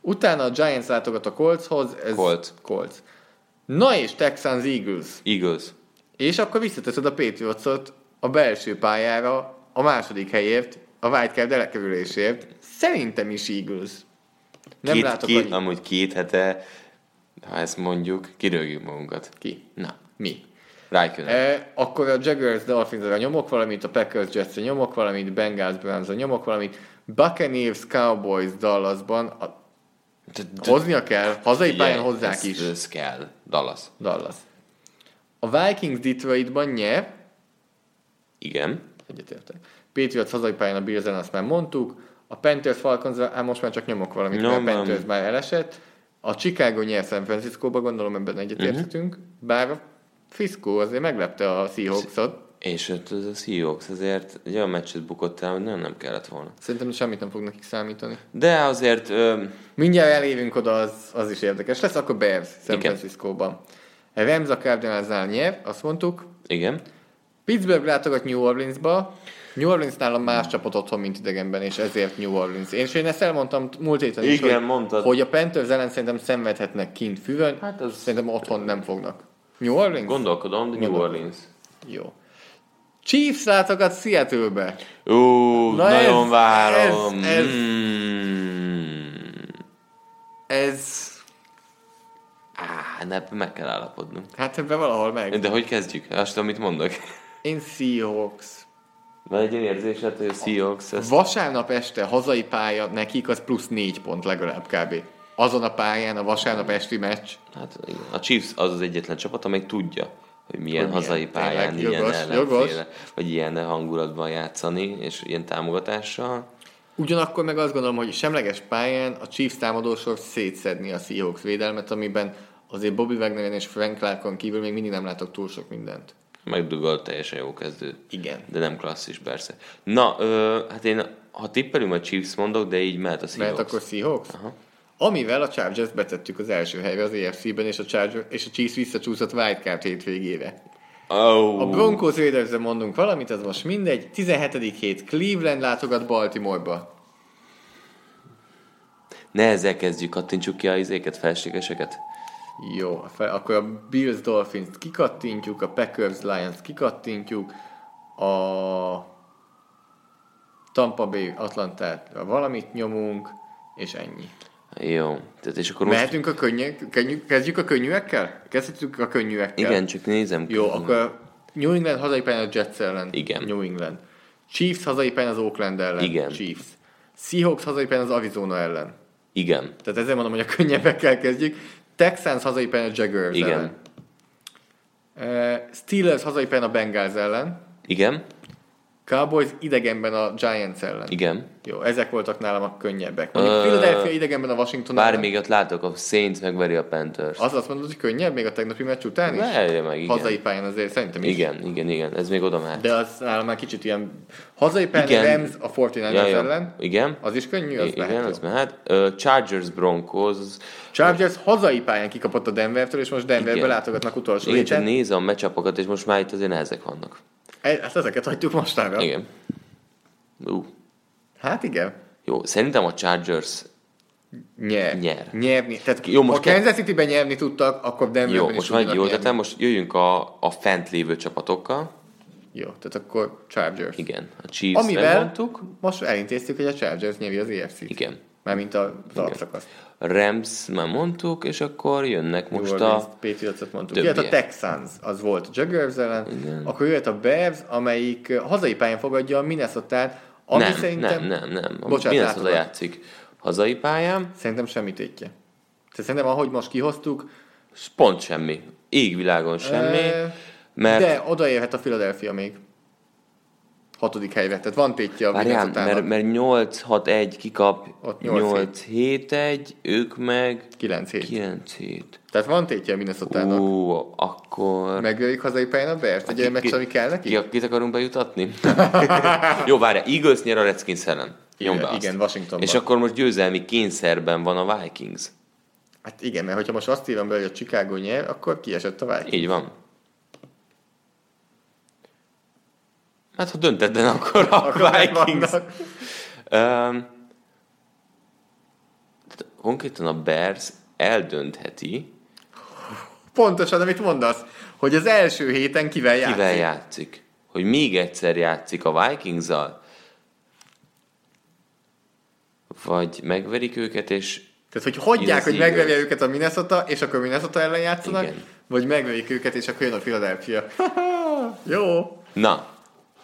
Utána a Giants látogat a Coltshoz. Ez Colt. Colts. Na és Texans Eagles. Eagles. És akkor visszateszed a Patriotsot a belső pályára a második helyért, a wildcard elekerülésért. Szerintem is Eagles. Nem két, látok két, annyi... Amúgy két hete, ha ezt mondjuk, kirögjük magunkat. Ki? Na. Mi? Rájkönen. E, akkor a Jaguars Dolphins-ra nyomok valamit, a Packers jets nyomok valamit, Bengals browns nyomok valamit, Buccaneers Cowboys Dallasban, a, de, de, hoznia kell, hazai figyelj, pályán hozzák ez, is. Ez kell, Dallas. Dallas. A Vikings Detroitban nyer. Igen. Egyetértek. Patriots hazai pályán a Bills azt már mondtuk. A Panthers Falcons, hát most már csak nyomok valamit, no, mert a Panthers már elesett. A Chicago nyer San Francisco-ba, gondolom ebben egyetérthetünk. Uh-huh. Bár a Fisco azért meglepte a Seahawks-ot. És ott az a Seahawks azért egy olyan meccset bukott el, hogy nem, nem kellett volna. Szerintem semmit nem fog nekik számítani. De azért... Ö... Mindjárt elévünk oda, az, az is érdekes lesz, akkor Bears San Francisco-ban. Rams a Cardinalsnál nyer, azt mondtuk. Igen. Pittsburgh látogat New Orleansba. New Orleans nálam más csapat otthon, mint idegenben, és ezért New Orleans. Én, és én ezt elmondtam múlt héten is, Igen, hogy, mondtad. hogy a Panthers ellen szerintem szenvedhetnek kint füvön, hát az... szerintem otthon nem fognak. New Orleans? Gondolkodom, de New Orleans. Jó. Chiefs látogat Seattle-be. Ó, Na nagyon ez, várom. Ez, ez, mm. ez... Á, ne, meg kell állapodnunk. Hát ebben valahol meg. De hogy kezdjük? Azt, amit mondok. Én Seahawks. Van egy érzésed, hogy a Seahawks... Ezt... Vasárnap este hazai pálya nekik az plusz négy pont legalább kb. Azon a pályán a vasárnap esti meccs. Hát a Chiefs az az egyetlen csapat, amely tudja, hogy milyen hogy hazai milyen, pályán tényleg, ilyen jogos, ellenféle, vagy ilyen hangulatban játszani, és ilyen támogatással. Ugyanakkor meg azt gondolom, hogy semleges pályán a Chiefs támadósor szétszedni a Seahawks védelmet, amiben azért Bobby Wagneren és Frank Clarkon kívül még mindig nem látok túl sok mindent. Megdugolt teljesen jó kezdő. Igen. De nem klasszis, persze. Na, ö, hát én, ha tippelünk, a Chiefs mondok, de így mehet a Seahawks. Mehet akkor Seahawks? Aha. Amivel a Chargers betettük az első helyre az EFC-ben, és a, Charger, és a Chiefs visszacsúszott wildcard hétvégére. Oh. A Broncos raiders mondunk valamit, az most mindegy. 17. hét Cleveland látogat Baltimoreba. Ne ezzel kezdjük, kattintsuk ki a izéket, felségeseket. Jó, akkor a Bills Dolphins kikattintjuk, a Packers Lions kikattintjuk, a Tampa Bay Atlantát valamit nyomunk, és ennyi. Jó. Tehát és akkor Mehetünk most... a könnyű, könnyű, kezdjük a könnyűekkel? Kezdhetünk a könnyűekkel? Igen, csak nézem. Jó, akkor New England hazai pályán a Jets ellen. Igen. New England. Chiefs hazai pályán az Oakland ellen. Igen. Chiefs. Seahawks hazai pályán az Arizona ellen. Igen. Tehát ezzel mondom, hogy a könnyebbekkel kezdjük. Texans hazai a Jaguars Igen. ellen. Steelers hazai a Bengals ellen. Igen. Cowboys idegenben a Giants ellen. Igen. Jó, ezek voltak nálam a könnyebbek. Mondjuk uh, Philadelphia idegenben a Washington Bár ellen. még ott látok, a Saints megveri a Panthers. Az azt mondod, hogy könnyebb még a tegnapi meccs után is? Verje meg, igen. Hazai pályán azért szerintem is. Igen, igen, igen, ez még oda mehet. De az nálam már kicsit ilyen... Hazai pályán igen. Rams a 49ers ja, ja. ellen. Igen. Az is könnyű, az Igen, mehet, az mehet. Uh, Chargers Broncos. Chargers hazai pályán kikapott a Denvertől, és most Denverbe látogatnak utolsó Igen, csak nézem a meccsapokat, és most már itt azért nehezek vannak. E, hát ezeket hagytuk mostanra. Igen. Uh. Hát igen. Jó, szerintem a Chargers nyer. nyer. Nyerni. Tehát jó, most ha Kansas City-ben nyerni tudtak, akkor Denverben Jó, most majd jó, tehát most jöjjünk a, a fent lévő csapatokkal. Jó, tehát akkor Chargers. Igen, a Chiefs Amivel mondtuk. most elintéztük, hogy a Chargers nyeri az EFC-t. Igen. Mármint az alapszakaszt. Rams már mondtuk, és akkor jönnek most New a... Patriots-ot mondtuk. Jöhet a Texans, az volt Jaguars ellen. Igen. Akkor jöhet a Bears, amelyik hazai pályán fogadja a Minnesota-t, ami nem, szerintem... Nem, nem, nem. Bocsánat, Minnesota játszik hazai pályán. Szerintem semmi tétje. Szerintem ahogy most kihoztuk... Pont semmi. Égvilágon semmi. E... Mert... De odaérhet a Philadelphia még hatodik helyre. Tehát van tétje a Várján, mert, mert 8-6-1 kikap, 8-7-1, ők meg 9-7. Tehát van tétje a minnesota Ó, akkor... Megöljük hazai pályán a Bert? Egy olyan meccs, ami kell neki? Ki, kit akarunk bejutatni? Jó, várja, Eagles nyer a Redskins ellen. Igen, be igen, Washingtonban. És akkor most győzelmi kényszerben van a Vikings. Hát igen, mert hogyha most azt írom be, hogy a Chicago nyer, akkor kiesett a Vikings. Így van. Hát ha döntetlen, akkor a Vikings. Um, konkrétan a Bears eldöntheti. Pontosan, amit mondasz, hogy az első héten kivel játszik. Kivel játszik. Hogy még egyszer játszik a vikings. Vagy megverik őket, és tehát, hogy hagyják, hogy megveri őket a Minnesota, és akkor Minnesota ellen játszanak, Igen. vagy megverik őket, és akkor jön a Philadelphia. Jó. Na,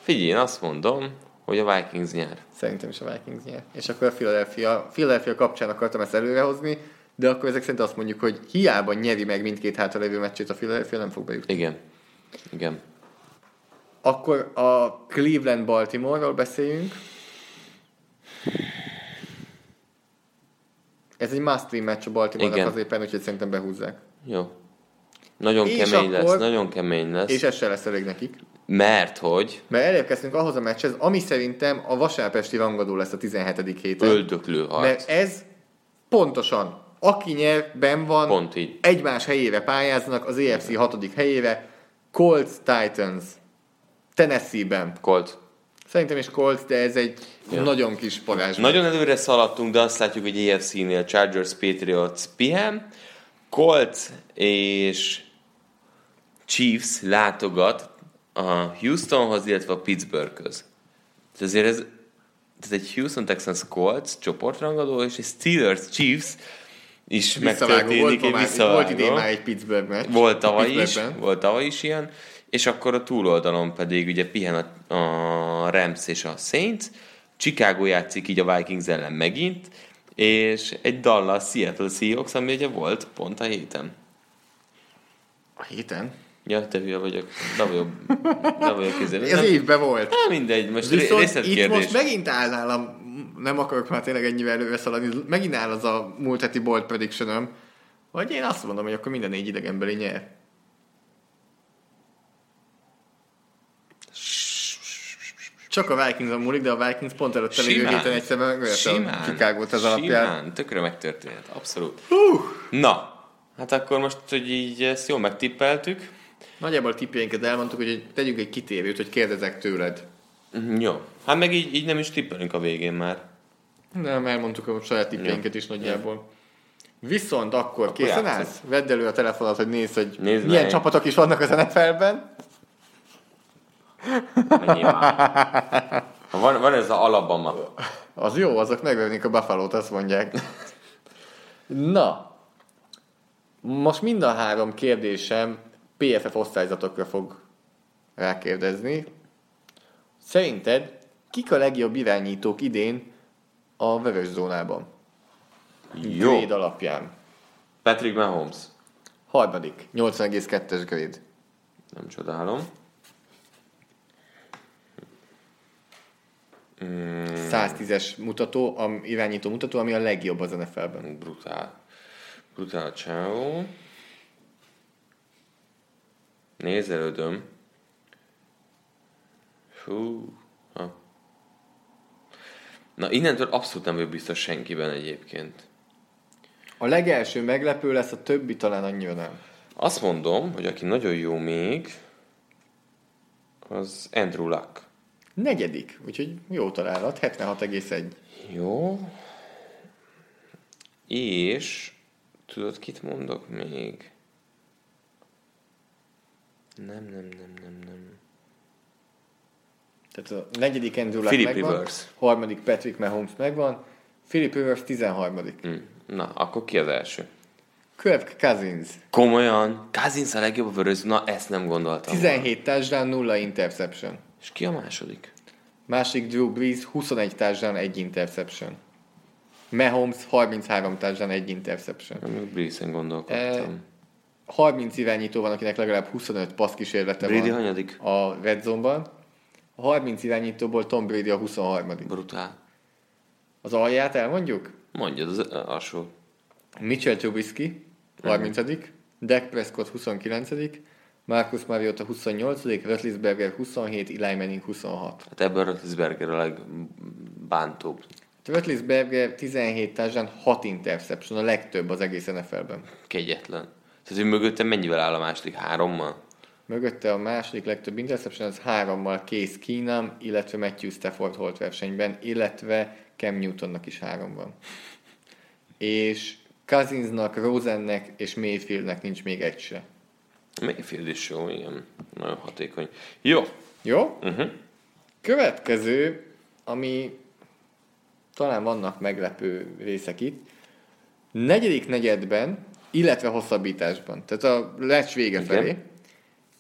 Figyelj, én azt mondom, hogy a Vikings nyer. Szerintem is a Vikings nyer. És akkor a Philadelphia, Philadelphia kapcsán akartam ezt előrehozni, de akkor ezek szerint azt mondjuk, hogy hiába nyeri meg mindkét hátralévő meccsét a Philadelphia, nem fog bejutni. Igen. Igen. Akkor a Cleveland-Baltimore-ról beszéljünk. Ez egy must meccs a Baltimore-nak az éppen, úgyhogy szerintem behúzzák. Jó. Nagyon és kemény akkor, lesz, nagyon kemény lesz. És ez se lesz elég nekik. Mert hogy? Mert elérkeztünk ahhoz a meccshez, ami szerintem a vasárpesti rangadó lesz a 17. héten. Öldöklő harc. Mert ez pontosan, aki nyer, ben van, Pont így. egymás helyére pályáznak, az EFC 6. helyére, Colts Titans, Tennessee-ben. Colts. Szerintem is Colts, de ez egy ja. nagyon kis parázs. Nagyon előre szaladtunk, de azt látjuk, hogy EFC-nél Chargers, Patriots, pihen. Colts és Chiefs látogat a Houstonhoz, illetve a Pittsburghöz. Tehát azért ez, ez egy Houston Texans Colts csoportrangadó, és egy Steelers Chiefs is megtörténik. Volt, egy visszavágó. volt idén már egy Pittsburgh meccs. Volt tavaly is, volt tavaly is ilyen, és akkor a túloldalon pedig ugye pihen a, a Rams és a Saints, Chicago játszik így a Vikings ellen megint, és egy Dallas Seattle Seahawks, ami ugye volt pont a héten. A héten? Ja, te hülye vagyok. De vagyok, de vagyok kézzel. Ez évben volt. Hát mindegy, most Viszont részletkérdés. itt most megint áll nálam, nem akarok már tényleg ennyivel előre szaladni, megint áll az a múlt heti bold prediction hogy én azt mondom, hogy akkor minden négy idegenbeli nyer. Csak a Vikings múlik, de a Vikings pont előtt a lévő héten egyszer a Chicago-t az alapján. Simán, tökre megtörténhet, abszolút. Hú. Na, hát akkor most, hogy így ezt jól megtippeltük. Nagyjából tippjeinket elmondtuk, hogy tegyünk egy kitérőt, hogy kérdezek tőled. Mhm, jó. Hát meg így, így nem is tippelünk a végén már. Nem, elmondtuk a saját tippjeinket is nagyjából. Viszont akkor, akkor készen játszunk. állsz? Vedd elő a telefonat, hogy nézd, hogy nézd milyen meg. csapatok is vannak az NFL-ben. van, van ez a Alabama. Az jó, azok megvernék a Buffalo-t, azt mondják. Na, most mind a három kérdésem PFF osztályzatokra fog rákérdezni. Szerinted kik a legjobb irányítók idén a vörös zónában? Jó. Grade alapján. Patrick Mahomes. Harmadik. 80,2-es grade. Nem csodálom. Mm. 110-es mutató, a irányító mutató, ami a legjobb az NFL-ben. Brutál. Brutál csáó. Nézelődöm. Hú. Ha. Na, innentől abszolút nem vagyok biztos senkiben egyébként. A legelső meglepő lesz, a többi talán annyira nem. Azt mondom, hogy aki nagyon jó még, az Andrew Luck. Negyedik, úgyhogy jó találat, 76,1. Jó. És tudod, kit mondok még? Nem, nem, nem, nem, nem. Tehát a negyedik Andrew Luck megvan, Rivers. harmadik Patrick Mahomes megvan, Philip Rivers 13. Mm. Na, akkor ki az első? Kirk Cousins. Komolyan? Cousins a legjobb a vörös? Na, ezt nem gondoltam. 17 touchdown, 0 interception. És ki a második? Másik Drew Brees, 21 touchdown, 1 interception. Mahomes, 33 touchdown, 1 interception. Még Brees-en gondolkodtam. E, 30 irányító van, akinek legalább 25 passz kísérlete Brady van hanyadik? a Red Zone-ban. A 30 irányítóból Tom Brady a 23. Brutál. Az alját elmondjuk? Mondjad az alsó. Mitchell Trubisky, 30. Uh-huh. Dak Prescott 29. Marcus Mariota 28. Rötlisberger 27. Eli Manning 26. Hát ebből Rötlisberger a legbántóbb. Rötlisberger 17 társadán 6 interception, a legtöbb az egész NFL-ben. Kegyetlen. Tehát, hogy mögötte mennyivel áll a második? Hárommal? Mögötte a második legtöbb interception az hárommal Case Keenum, illetve Matthew Stafford holt versenyben, illetve Cam Newtonnak is három van. És Cousinsnak, Rosennek és Mayfieldnek nincs még egy se. Mayfield is jó, igen. Nagyon hatékony. Jó. Jó? Uh-huh. Következő, ami talán vannak meglepő részek itt. Negyedik negyedben, illetve hosszabbításban, tehát a lecs vége igen. felé,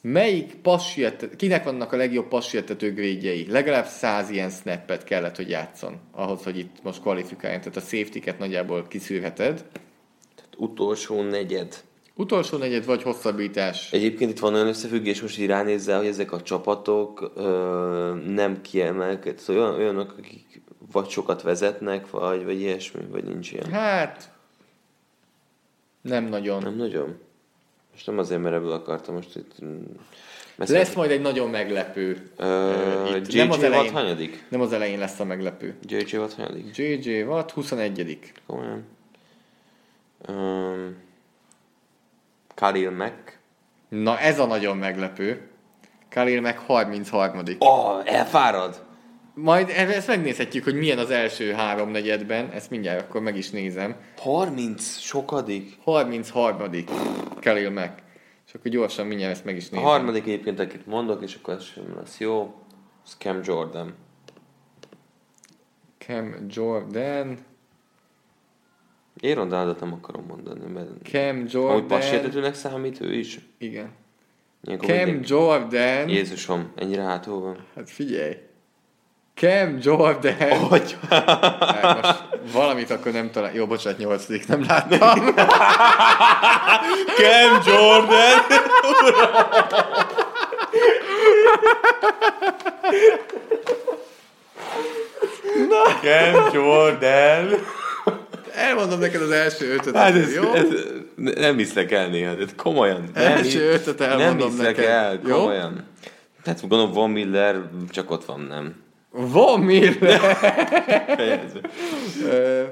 melyik passietet, kinek vannak a legjobb passietető grédjei? Legalább száz ilyen snappet kellett, hogy játszon, ahhoz, hogy itt most kvalifikáljon. Tehát a safety nagyjából kiszűrheted. Tehát utolsó negyed. Utolsó negyed vagy hosszabbítás. Egyébként itt van olyan összefüggés, most így ránézzel, hogy ezek a csapatok ö, nem kiemelkedő, szóval olyan, olyanok, akik vagy sokat vezetnek, vagy, vagy ilyesmi, vagy nincs ilyen. Hát, nem nagyon. Nem nagyon? Most nem azért, mert ebből akartam most itt... Messze lesz majd egy nagyon meglepő. Uh, itt. JJ nem az elején, Watt hanyadik? Nem az elején lesz a meglepő. JJ Watt hanyadik? JJ Watt 21 Komolyan. Um, Khalil Mack. Na ez a nagyon meglepő. Khalil Mack 33 Oh, elfárad! Majd ezt megnézhetjük, hogy milyen az első három negyedben, ezt mindjárt akkor meg is nézem. 30 sokadik? 33. Khalil Mack. És akkor gyorsan mindjárt ezt meg is nézem. A harmadik egyébként, akit mondok, és akkor ez sem lesz jó. Ez Cam Jordan. Cam Jordan. Én Ronaldot nem akarom mondani, mert... Cam Jordan. Ahogy passértetőnek számít ő is. Igen. Ilyenkor Cam mindig... Jordan. Jézusom, ennyire hátul van. Hát figyelj. Cam Jordan. Hogy? most, Valamit akkor nem talán... Jó, bocsánat, nyolcadik, nem láttam. Cam Jordan! Na. Cam Jordan! Elmondom neked az első ötöt. Hát ez, jó? ez, nem hiszlek el néha, de komolyan. Nem, Első ötöt elmondom Nem hiszlek neked. el, Jó? komolyan. Hát gondolom, Von Miller csak ott van, nem? Van. Ö,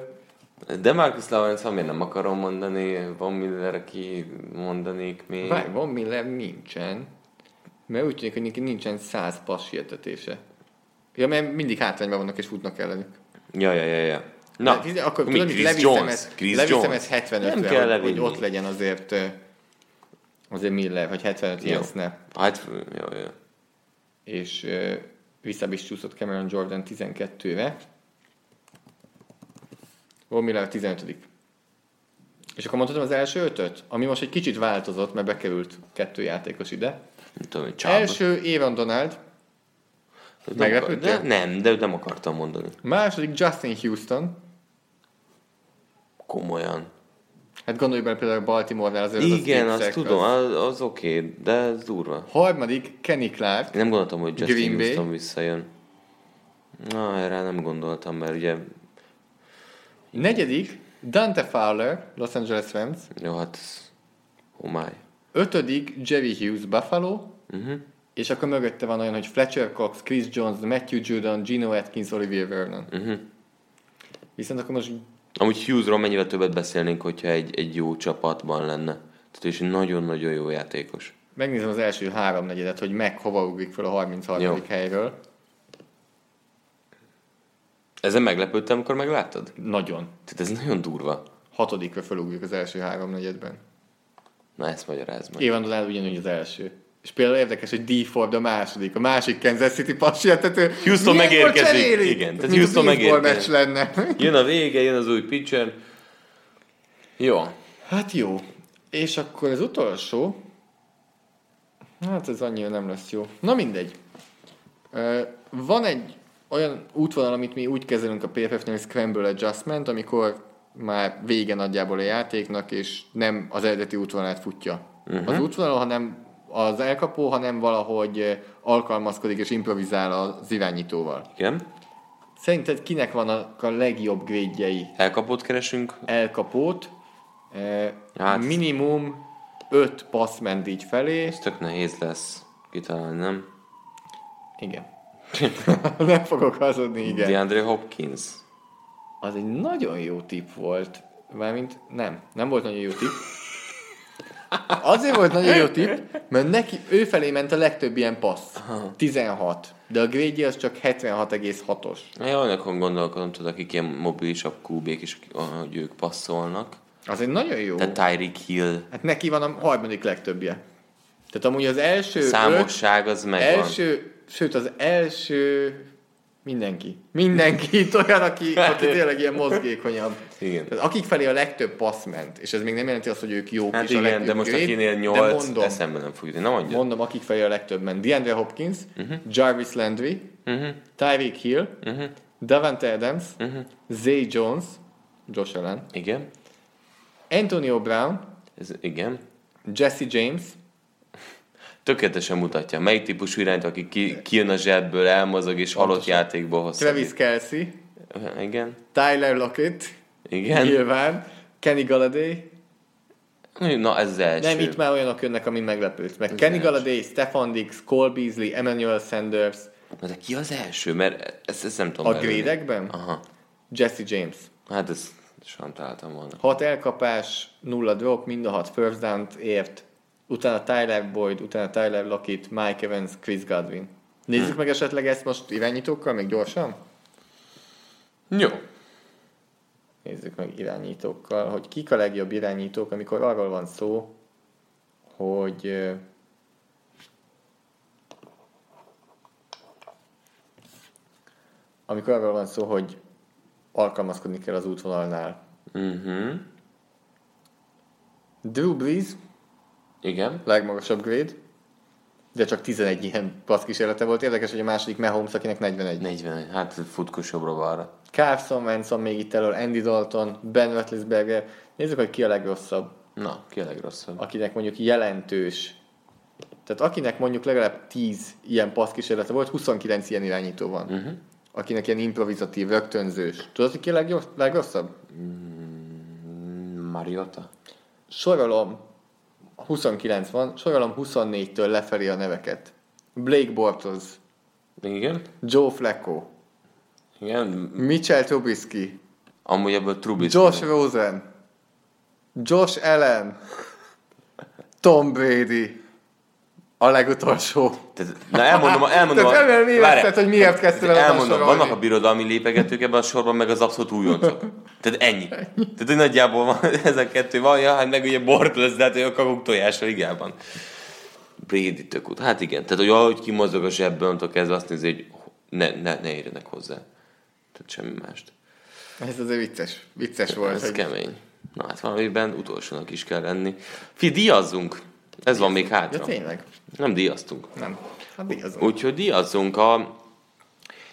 De Marcus Lawrence, ha miért nem akarom mondani, Von Miller, aki mondanék még. Várj, Van Miller nincsen. Mert úgy tűnik, hogy neki nincsen száz passietetése. Ja, mert mindig hátrányban vannak és futnak ellenük. Ja, ja, ja, ja. Na, Hát, akkor mi, Chris leviszem Jones? ezt, Chris leviszem Jones? ezt 75 Nem kell hogy, hogy ott legyen azért azért Miller, hogy 75 ilyen snap. Hát, jó, jó. És vissza is csúszott Cameron Jordan 12-re. Von Miller 15 És akkor mondhatom az első ötöt, ami most egy kicsit változott, mert bekerült kettő játékos ide. Nem tudom, hogy. Első Aaron Donald, meglepődtél? de, Nem, de nem akartam mondani. második Justin Houston, Komolyan. Hát gondolj bele például Baltimore-nál azért az Igen, a azt szép tudom, az, az oké, okay, de ez durva. Harmadik Kenny Clark, Én nem gondoltam, hogy Justin Green Bay. Houston visszajön. Na, erre nem gondoltam, mert ugye, negyedik Dante Fowler, Los Angeles Rams, jó, hát homály. ötödik Jerry Hughes, Buffalo, Uh-huh. és akkor mögötte van olyan, hogy Fletcher Cox, Chris Jones, Matthew Judon, Gino Atkins, Olivier Vernon. Uh-huh. Viszont akkor most Amúgy Hughesról mennyivel többet beszélnénk, hogyha egy, egy jó csapatban lenne. Tehát egy nagyon-nagyon jó játékos. megnézem az első három negyedet, hogy meg hova ugrik fel a 33. Jó. helyről. Ezen meglepődtem, amikor megláttad? Nagyon. Tehát ez nagyon durva. Hatodikra felugrik az első három negyedben. Na ezt magyarázd meg. Évan Donald ugyanúgy az első. És például érdekes, hogy D. Ford a második, a másik Kansas City passértető. Houston Milyenkor megérkezik. cserélik? Igen, tehát Mint Houston megérkezik. lenne. Jön a vége, jön az új pitcher. Jó. Hát jó. És akkor az utolsó. Hát ez annyira nem lesz jó. Na mindegy. Van egy olyan útvonal, amit mi úgy kezelünk a PFF-nél, Scramble Adjustment, amikor már vége nagyjából a játéknak, és nem az eredeti útvonalát futja uh-huh. az útvonal, hanem az elkapó, hanem valahogy alkalmazkodik és improvizál az irányítóval. Igen. Szerinted kinek vannak a legjobb grédjei Elkapót keresünk. elkapót, Hát- minimum 5 passz ment így felé. Ez tök nehéz lesz kitalálni, nem? Igen. Nem fogok hazudni, igen. DeAndre Hopkins. Az egy nagyon jó tipp volt. Mármint nem, nem volt nagyon jó tipp. Azért volt nagyon jó tipp, mert neki, ő felé ment a legtöbb ilyen passz. 16. De a grade az csak 76,6-os. Én olyanokon gondolkodom, tudod, akik ilyen mobilisabb kúbék, és hogy ők passzolnak. Az egy nagyon jó. Tehát Tyreek Hill. Hát neki van a harmadik legtöbbje. Tehát amúgy az első öt, Számosság az megvan. Első, sőt az első mindenki. Mindenki itt olyan, aki, aki tényleg ilyen mozgékonyabb. Igen. Tehát akik felé a legtöbb passz ment, és ez még nem jelenti azt, hogy ők jók Hát a igen, legjobb de most grade, akinél 8, mondom, eszembe nem fog jutni. Na mondja. mondom, akik felé a legtöbb ment. DeAndre Hopkins, uh-huh. Jarvis Landry, uh-huh. Tyreek Hill, uh-huh. Davante Adams, uh-huh. Zay Jones, Josh Allen, Igen. Antonio Brown, Ez, igen. Jesse James, Tökéletesen mutatja, melyik típusú irányt, aki ki, kijön a zsebből, elmozog és halott játékból hosszabb. Travis Kelsey, Igen. Tyler Lockett, Igen. nyilván, Kenny Galladay, Na, ez az első. Nem, itt már olyanok jönnek, amin meglepődsz. Meg Kenny első. Galladay, Stefan Dix, Cole Beasley, Emmanuel Sanders. Na, de ki az első? Mert ezt, ezt nem tudom. A grédekben? Aha. Jesse James. Hát ezt találtam volna. 6 elkapás, nulla drop, mind a 6 first down ért. Utána Tyler Boyd, utána Tyler Lockett, Mike Evans, Chris Godwin. Nézzük meg esetleg ezt most irányítókkal, még gyorsan? Jó. Nézzük meg irányítókkal, hogy kik a legjobb irányítók, amikor arról van szó, hogy amikor arról van szó, hogy alkalmazkodni kell az útvonalnál. Uh-huh. Drew Brees, Igen. legmagasabb grade, de csak 11 ilyen passz kísérlete volt. Érdekes, hogy a második Mahomes, akinek 41. 41. Hát futkos jobbra balra. Carson Wentz még itt elől, Andy Dalton, Ben Roethlisberger. Nézzük, hogy ki a legrosszabb. Na, ki a legrosszabb? Akinek mondjuk jelentős. Tehát akinek mondjuk legalább 10 ilyen passzkísérlete volt, 29 ilyen irányító van. Uh-huh. Akinek ilyen improvizatív, rögtönzős. Tudod, hogy ki a legross- legrosszabb? Mariota? Sorolom, 29 van, sorolom 24-től lefelé a neveket. Blake Bortles, Igen? Joe Flacco, Igen? Mitchell Trubisky, Amúgy ebből Trubisky. Josh Rosen, Josh Allen, Tom Brady, a legutolsó. Tehát, na elmondom, elmondom. Tehát remélem érezted, hogy miért kezdtél el Elmondom, sorolni. vannak a birodalmi lépegetők ebben a sorban, meg az abszolút újoncok. Tehát ennyi. Tehát hogy nagyjából van, ezek kettő van, ja, hát meg ugye bort lesz, de hát a kakuk tojás a ligában. Brady tök út. Hát igen, tehát hogy ahogy kimozog a zsebből, kezdve azt nézi, hogy ne, ne, ne érjenek hozzá. Tehát semmi mást. Ez azért vicces, vicces volt. Ez hogy kemény. Na hát valamiben utolsónak is kell lenni. Fi, díjazzunk! Ez van még Ja, hátra. tényleg? Nem díjaztunk. Nem. Hát díjazom. Úgyhogy díjazzunk a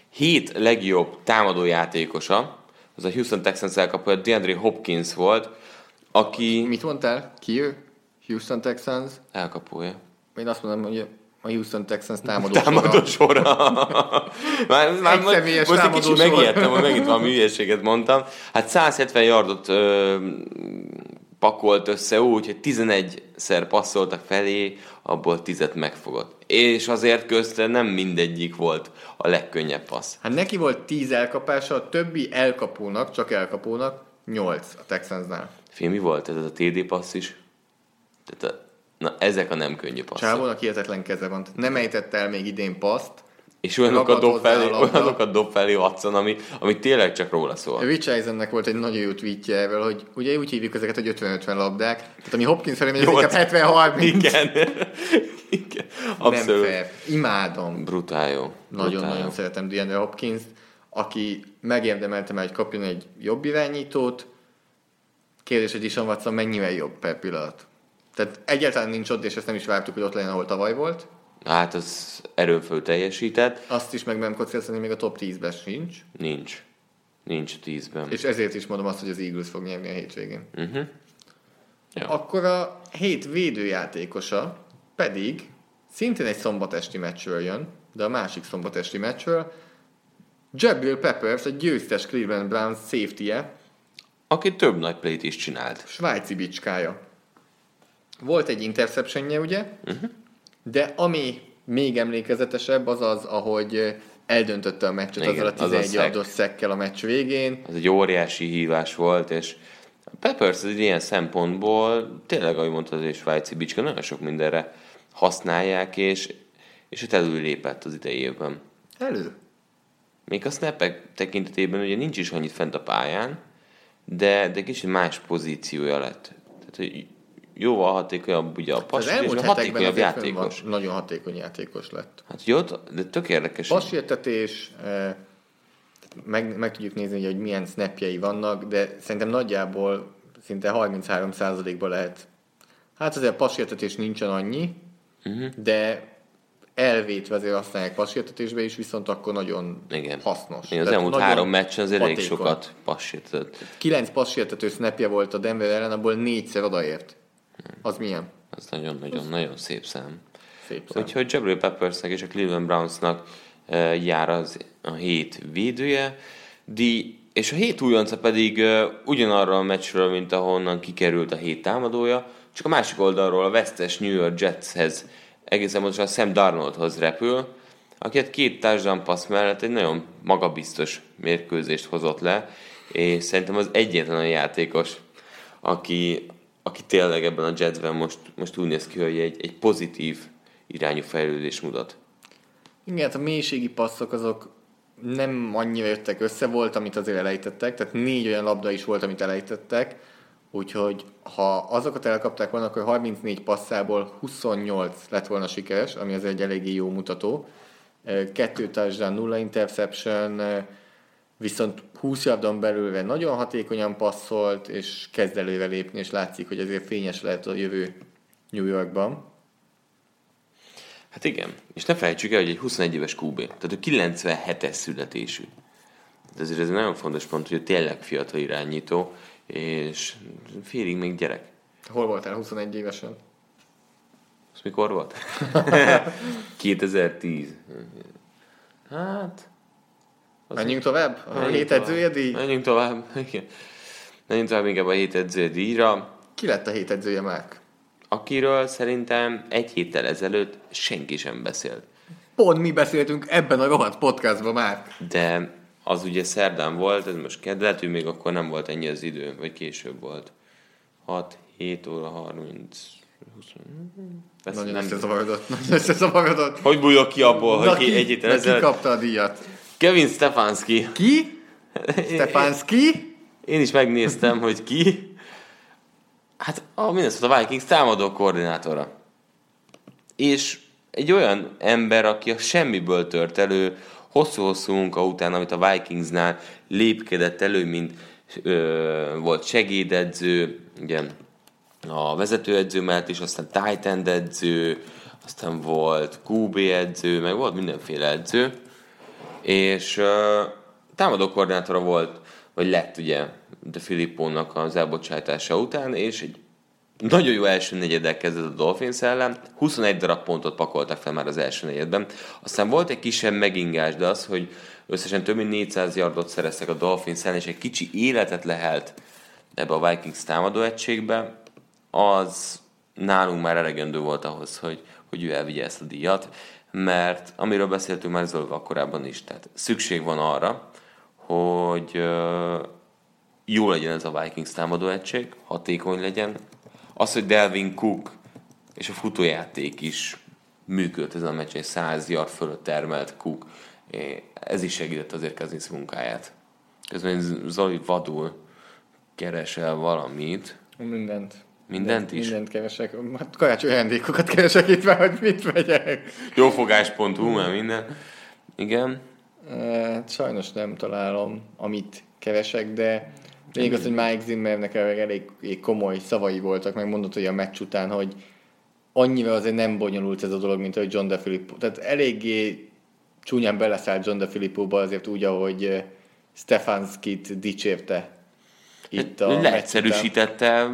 hét legjobb támadójátékosa, az a Houston Texans elkapója DeAndre Hopkins volt, aki Mit mondtál? Ki ő? Houston Texans? elkapója. Én azt mondom, hogy a Houston Texans támadó, Támadó sora. már, már, most, most egy támadó kicsit megijedtem, hogy megint valami hülyeséget mondtam. Hát 170 yardot ö, pakolt össze úgy, hogy 11-szer passzoltak felé, abból 10 megfogott. És azért közte nem mindegyik volt a legkönnyebb passz. Hát neki volt 10 elkapása, a többi elkapónak, csak elkapónak 8 a Texansnál. Fél, mi volt ez a TD passz is? Tehát a, na, ezek a nem könnyű passzok. Csávónak hihetetlen keze van. Nem ejtett el még idén paszt. És olyanokat dob felé, olyanokat dob felé Watson, ami, ami tényleg csak róla szól. Rich Eisennek volt egy nagyon jó tweetje erről, hogy ugye úgy hívjuk ezeket, hogy 50-50 labdák. Tehát ami Hopkins felé megy, az inkább 70-30. Igen. Igen. Nem Abszolút. fair. Imádom. Brutál jó. Nagyon-nagyon szeretem DeAndre hopkins aki megérdemelte már, hogy kapjon egy jobb irányítót. Kérdés, hogy Dishon Watson mennyivel jobb per pillanat. Tehát egyáltalán nincs ott, és ezt nem is vártuk, hogy ott legyen, ahol tavaly volt. Hát az erőn föl teljesített. Azt is meg nem kockáztatni, még a top 10-ben sincs. Nincs. Nincs tízben. És ezért is mondom azt, hogy az Eagles fog nyerni a hétvégén. Uh-huh. Ja. Akkor a hét védőjátékosa pedig szintén egy szombatesti meccsről jön, de a másik szombatesti meccsről Jabril Peppers, a győztes Cleveland Browns safety-e, Aki több nagy play is csinált. svájci bicskája. Volt egy interceptionje, ugye? Uh-huh. De ami még emlékezetesebb, az az, ahogy eldöntötte a meccset Igen, azzal a az a 11 sack. yardos szekkel a meccs végén. Ez egy óriási hívás volt, és a Peppers egy ilyen szempontból tényleg, ahogy mondtad, egy svájci bicska, nagyon sok mindenre használják, és, és ott elő lépett az idei évben. Elő. Még a snappek tekintetében ugye nincs is annyit fent a pályán, de, de kicsit más pozíciója lett. Tehát, hogy jóval hatékonyabb ugye a Az passi, és hatékonyabb fönn van, játékos. nagyon hatékony játékos lett. Hát jó, de tök érdekes. Passértetés, eh, meg, meg tudjuk nézni, hogy milyen snapjei vannak, de szerintem nagyjából szinte 33%-ban lehet. Hát azért a passértetés nincsen annyi, uh-huh. de elvétve azért használják passértetésbe is, viszont akkor nagyon Igen. hasznos. Igen, az Tehát elmúlt három meccsen azért elég sokat passított. Kilenc passértető snapje volt a Denver ellen, abból négyszer odaért. Az milyen? Ez nagyon-nagyon-nagyon szép szám. Szép szám. Úgyhogy Jabril Peppersnek és a Cleveland Brownsnak eh, jár az a hét védője, Di, és a hét újonca pedig eh, ugyanarra a meccsről, mint ahonnan kikerült a hét támadója, csak a másik oldalról a vesztes New York Jetshez, egészen pontosan Sam Darnoldhoz repül, aki hát két passz mellett egy nagyon magabiztos mérkőzést hozott le, és szerintem az egyetlen olyan játékos, aki, aki tényleg ebben a Jetsben most, most úgy néz ki, hogy egy, egy pozitív irányú fejlődés mutat. Igen, hát a mélységi passzok azok nem annyira jöttek össze, volt, amit azért elejtettek, tehát négy olyan labda is volt, amit elejtettek, úgyhogy ha azokat elkapták volna, akkor 34 passzából 28 lett volna sikeres, ami az egy eléggé jó mutató. Kettő touchdown, nulla interception, viszont 20 yardon belülve nagyon hatékonyan passzolt, és kezd előre lépni, és látszik, hogy ezért fényes lehet a jövő New Yorkban. Hát igen, és ne felejtsük el, hogy egy 21 éves QB, tehát ő 97-es születésű. De ezért ez egy nagyon fontos pont, hogy tényleg fiatal irányító, és félig még gyerek. Hol voltál 21 évesen? Ez mikor volt? 2010. Hát... Menjünk tovább? A hét edzője díj? Menjünk tovább. Menjünk tovább inkább a hét edzője díjra. Ki lett a hét edzője már? Akiről szerintem egy héttel ezelőtt senki sem beszélt. Pont mi beszéltünk ebben a rohadt podcastban már. De az ugye szerdán volt, ez most kedvelt, még akkor nem volt ennyi az idő, vagy később volt. 6, 7 óra 30, 20. Persze, nagyon nem összezavarodott, nagyon összezavarodott. Hogy bújok ki abból, hogy ki, egy héttel ezelőtt... kapta a díjat? Kevin Stefanski. Ki? Stefanski? Én is megnéztem, hogy ki. Hát a Minnesota Vikings támadó koordinátora. És egy olyan ember, aki a semmiből tört elő, hosszú-hosszú munka után, amit a Vikingsnál lépkedett elő, mint ö, volt segédedző, ugye a vezetőedző mellett is, aztán tight end edző, aztán volt QB edző, meg volt mindenféle edző, és ö, támadó koordinátora volt, vagy lett ugye de Filippónak az elbocsátása után, és egy nagyon jó első negyedek kezdett a Dolphins ellen, 21 darab pontot pakoltak fel már az első negyedben. Aztán volt egy kisebb megingás, de az, hogy összesen több mint 400 yardot szereztek a Dolphins ellen, és egy kicsi életet lehelt ebbe a Vikings támadó egységbe, az nálunk már elegendő volt ahhoz, hogy, hogy ő elvigye ezt a díjat, mert amiről beszéltünk már Zolva korábban is, tehát szükség van arra, hogy uh, jó legyen ez a Vikings támadó egység, hatékony legyen, az, hogy Delvin Cook és a futójáték is működött ezen a meccsen, 100 yard fölött termelt Cook, ez is segített azért Kazinsz munkáját. Közben Zoli vadul keresel valamit. Mindent. Mindent is? Mindent keresek. Hát karácsony ajándékokat keresek itt már, hogy mit vegyek. Jófogás.hu, mert minden. Igen. Hát, sajnos nem találom, amit keresek, de még az, hogy Mike Zimmernek elég, elég komoly szavai voltak, meg mondott, hogy a meccs után, hogy annyira azért nem bonyolult ez a dolog, mint hogy John DeFilippo. Tehát eléggé csúnyán beleszállt John DeFilippo-ba azért úgy, ahogy Stefanskit dicsérte itt a Leegyszerűsítette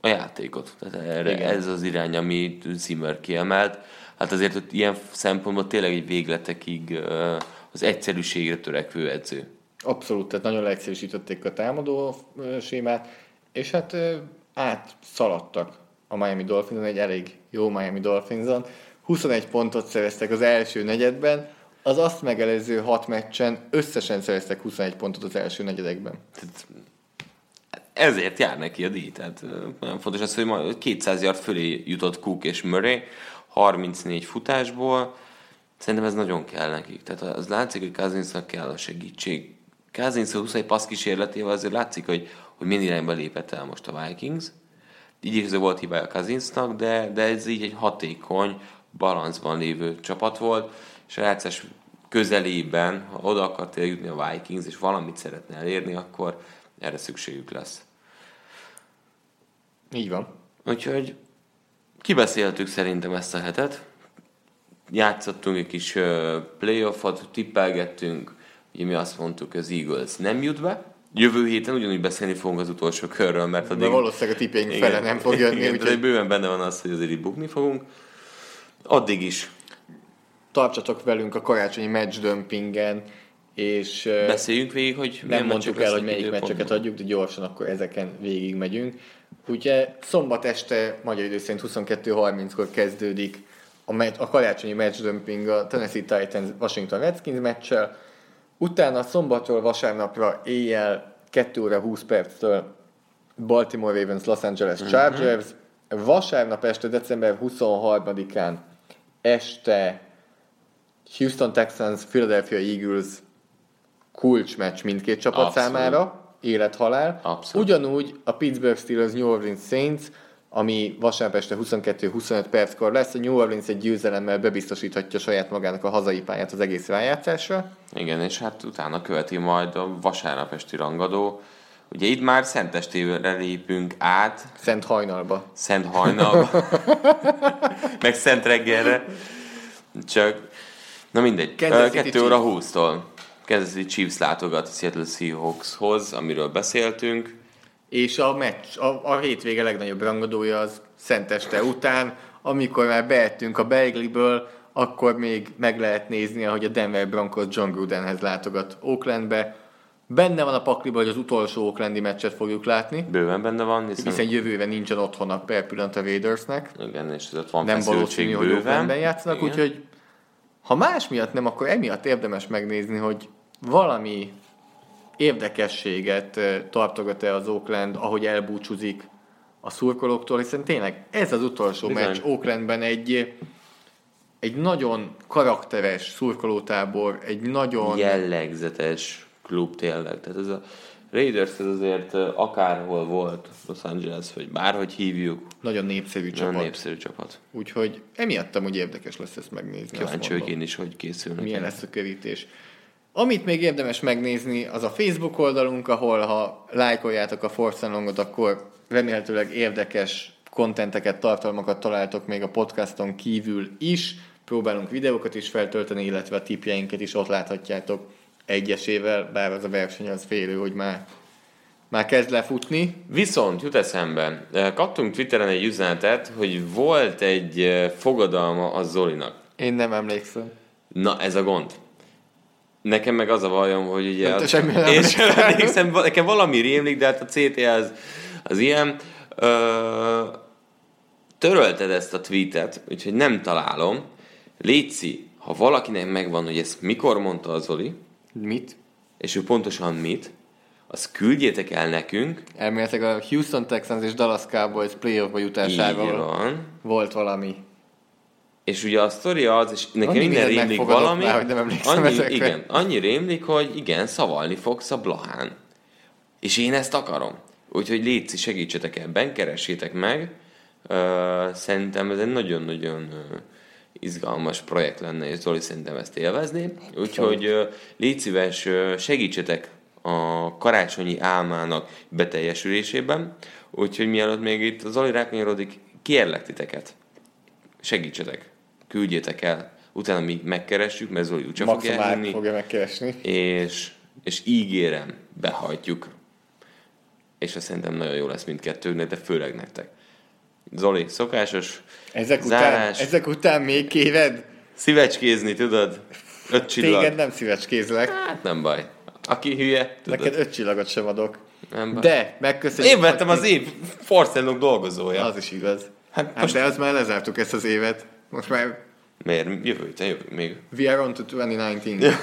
a játékot. Tehát erre, ez az irány, amit Zimmer kiemelt. Hát azért hogy ilyen szempontból tényleg egy végletekig az egyszerűségre törekvő edző. Abszolút, tehát nagyon leegyszerűsítették a támadó sémát, és hát átszaladtak a Miami Dolphinson, egy elég jó Miami Dolphinson. 21 pontot szereztek az első negyedben, az azt megelőző hat meccsen összesen szereztek 21 pontot az első negyedekben. Ezért jár neki a díj, tehát nagyon fontos az, hogy ma 200 yard fölé jutott Cook és Murray, 34 futásból, szerintem ez nagyon kell nekik. Tehát az látszik, hogy Kazinsnak kell a segítség Cousins 21 passz kísérletével azért látszik, hogy, hogy milyen irányba lépett el most a Vikings. Így igazán volt hibája Cousinsnak, de, de ez így egy hatékony, balanszban lévő csapat volt, és a játszás közelében, ha oda akart jutni a Vikings, és valamit szeretne elérni, akkor erre szükségük lesz. Így van. Úgyhogy kibeszéltük szerintem ezt a hetet. Játszottunk egy kis playoffot, tippelgettünk, Ugye mi azt mondtuk, az Eagles nem jut be, Jövő héten ugyanúgy beszélni fogunk az utolsó körről, mert addig... De valószínűleg a tipjeink fele nem fog jönni. Igen, úgyhogy... bőven benne van az, hogy azért itt bukni fogunk. Addig is. Tartsatok velünk a karácsonyi matchdömpingen, és... Beszéljünk végig, hogy Nem mondtuk el, hogy melyik meccseket adjuk, de gyorsan akkor ezeken végig megyünk. Ugye szombat este, magyar idő szerint 22.30-kor kezdődik a, meccs, a karácsonyi matchdömping a Tennessee Titans Washington Redskins meccsel, Utána szombatról vasárnapra éjjel 2 óra 20 perctől Baltimore Ravens Los Angeles mhm. Chargers, uh-huh. vasárnap este december 23-án este Houston Texans Philadelphia Eagles kulcsmeccs mindkét csapat Abszolút. számára, élet-halál. Abszolút. Ugyanúgy a Pittsburgh Steelers New Orleans Saints ami vasárnap este 22-25 perckor lesz. A New Orleans egy győzelemmel bebiztosíthatja saját magának a hazai pályát az egész rájátszásra. Igen, és hát utána követi majd a vasárnap esti rangadó. Ugye itt már Szentestére lépünk át. Szent hajnalba. Szent hajnalba. Meg Szent reggelre. Csak, na mindegy. 2 óra 20-tól. Kansas Chiefs látogat a Seattle Seahawkshoz, amiről beszéltünk. És a meccs, a, a hétvége legnagyobb rangadója az szenteste után, amikor már beettünk a Bergliből, akkor még meg lehet nézni, ahogy a Denver Broncos John Grudenhez látogat Oaklandbe. Benne van a pakliban, hogy az utolsó Oaklandi meccset fogjuk látni. Bőven benne van. Hiszen, hiszen jövőre nincsen otthona per pillanat a Raidersnek. Igen, és ott van Nem valószínű, hogy Oaklandben játszanak, úgyhogy ha más miatt nem, akkor emiatt érdemes megnézni, hogy valami érdekességet tartogat-e az Oakland, ahogy elbúcsúzik a szurkolóktól, hiszen tényleg ez az utolsó Bizony. meccs Oaklandben egy, egy nagyon karakteres szurkolótábor, egy nagyon... Jellegzetes klub tényleg. Tehát ez a Raiders ez azért akárhol volt Los Angeles, hogy bárhogy hívjuk. Nagyon népszerű csapat. Nagyon népszerű csapat. Úgyhogy emiatt amúgy érdekes lesz ezt megnézni. Kíváncsi vagyok én is, hogy készülnek. Milyen lesz a körítés. Amit még érdemes megnézni, az a Facebook oldalunk, ahol ha lájkoljátok a Force Longot, akkor remélhetőleg érdekes kontenteket, tartalmakat találtok még a podcaston kívül is. Próbálunk videókat is feltölteni, illetve a tipjeinket is ott láthatjátok egyesével, bár az a verseny az félő, hogy már, már kezd lefutni. Viszont jut eszembe, kaptunk Twitteren egy üzenetet, hogy volt egy eh, fogadalma a Zolinak. Én nem emlékszem. Na, ez a gond. Nekem meg az a bajom, hogy ugye... Nem, az, semmi én sem emlékszem, nekem valami rémlik, de hát a CT az, az ilyen. Ö, törölted ezt a tweetet, úgyhogy nem találom. Léci, ha valakinek megvan, hogy ezt mikor mondta az Zoli, Mit? És ő pontosan mit? Azt küldjétek el nekünk. Elméletek a Houston Texans és Dallas Cowboys playoffba jutásával volt valami. És ugye a sztori az, és nekem annyi minden rémlik valami. Már, hogy nem annyi, ezekre. igen, annyi rémlik, hogy igen, szavalni fogsz a Blahán. És én ezt akarom. Úgyhogy létszi, segítsetek ebben, keressétek meg. Uh, szerintem ez egy nagyon-nagyon uh, izgalmas projekt lenne, és Zoli szerintem ezt élvezni. Úgyhogy légy szíves, segítsetek a karácsonyi álmának beteljesülésében. Úgyhogy mielőtt még itt Zoli rákanyarodik, kérlek titeket, segítsetek, küldjétek el, utána mi megkeressük, mert Zoli úgyse fog elhinni. fogja megkeresni. És, és ígérem, behajtjuk. És azt szerintem nagyon jó lesz mindkettőnek, de főleg nektek. Zoli, szokásos ezek zárás. Után, ezek után még kéved? Szívecskézni, tudod? Öt csillag. Téged nem szívecskézlek. Hát nem baj. Aki hülye, tudod. Neked öt csillagot sem adok. Nem baj. De, megköszönjük. Én vettem az év Forcelok dolgozója. Az is igaz. Hát, hát most... de az már lezártuk ezt az évet. Most már Miért? Jövő héten jövő még. We are on to 2019.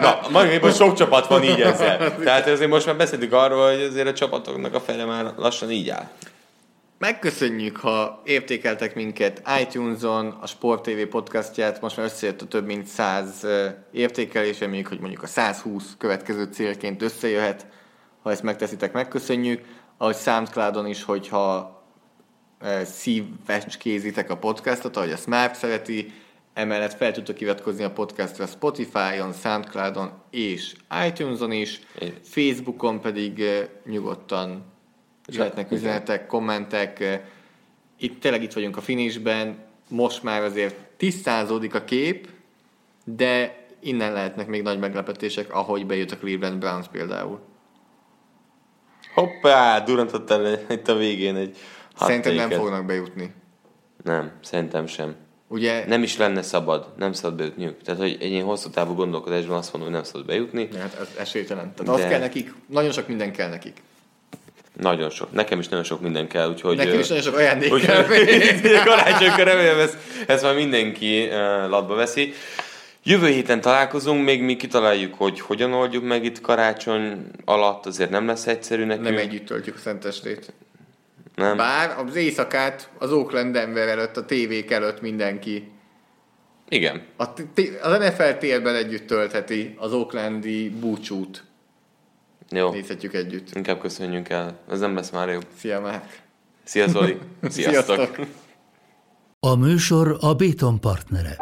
Na, majd sok csapat van így ezzel. Tehát azért most már beszéltük arról, hogy azért a csapatoknak a fele már lassan így áll. Megköszönjük, ha értékeltek minket iTunes-on, a Sport TV podcastját, most már összejött a több mint 100 értékelés, reméljük, hogy mondjuk a 120 következő célként összejöhet. Ha ezt megteszitek, megköszönjük. Ahogy Soundcloudon is, hogyha szívecskézitek a podcastot, ahogy a Smart szereti, emellett fel tudtok iratkozni a podcastra Spotify-on, Soundcloudon és iTunes-on is, Facebookon pedig nyugodtan jöhetnek üzenetek, kommentek. Itt tényleg itt vagyunk a finishben, most már azért tisztázódik a kép, de innen lehetnek még nagy meglepetések, ahogy bejött a Cleveland Browns például. Hoppá, durantottál itt a végén egy Szerintem nem fognak bejutni. Nem, szerintem sem. Ugye... Nem is lenne szabad, nem szabad bejutniuk. Tehát, hogy egy ilyen hosszú távú gondolkodásban azt mondom, hogy nem szabad bejutni. Hát ez esélytelen. Tehát de... az kell nekik, nagyon sok minden kell nekik. Nagyon sok. Nekem is nagyon sok minden kell, úgyhogy... Nekem is nagyon sok ajándék úgy, kell. Karácsonykor remélem ezt, ezt már mindenki uh, latba veszi. Jövő héten találkozunk, még mi kitaláljuk, hogy hogyan oldjuk meg itt karácsony alatt, azért nem lesz egyszerű nekünk. Nem együtt töltjük a szentestét. Nem. Bár az éjszakát az Oakland Denver előtt, a tévék előtt mindenki igen. A az NFL térben együtt töltheti az Oaklandi búcsút. Jó. Nézhetjük együtt. Inkább köszönjünk el. Ez nem lesz már jobb. Szia, Márk. Szia, Zoli. Sziasztok. A műsor a Béton partnere.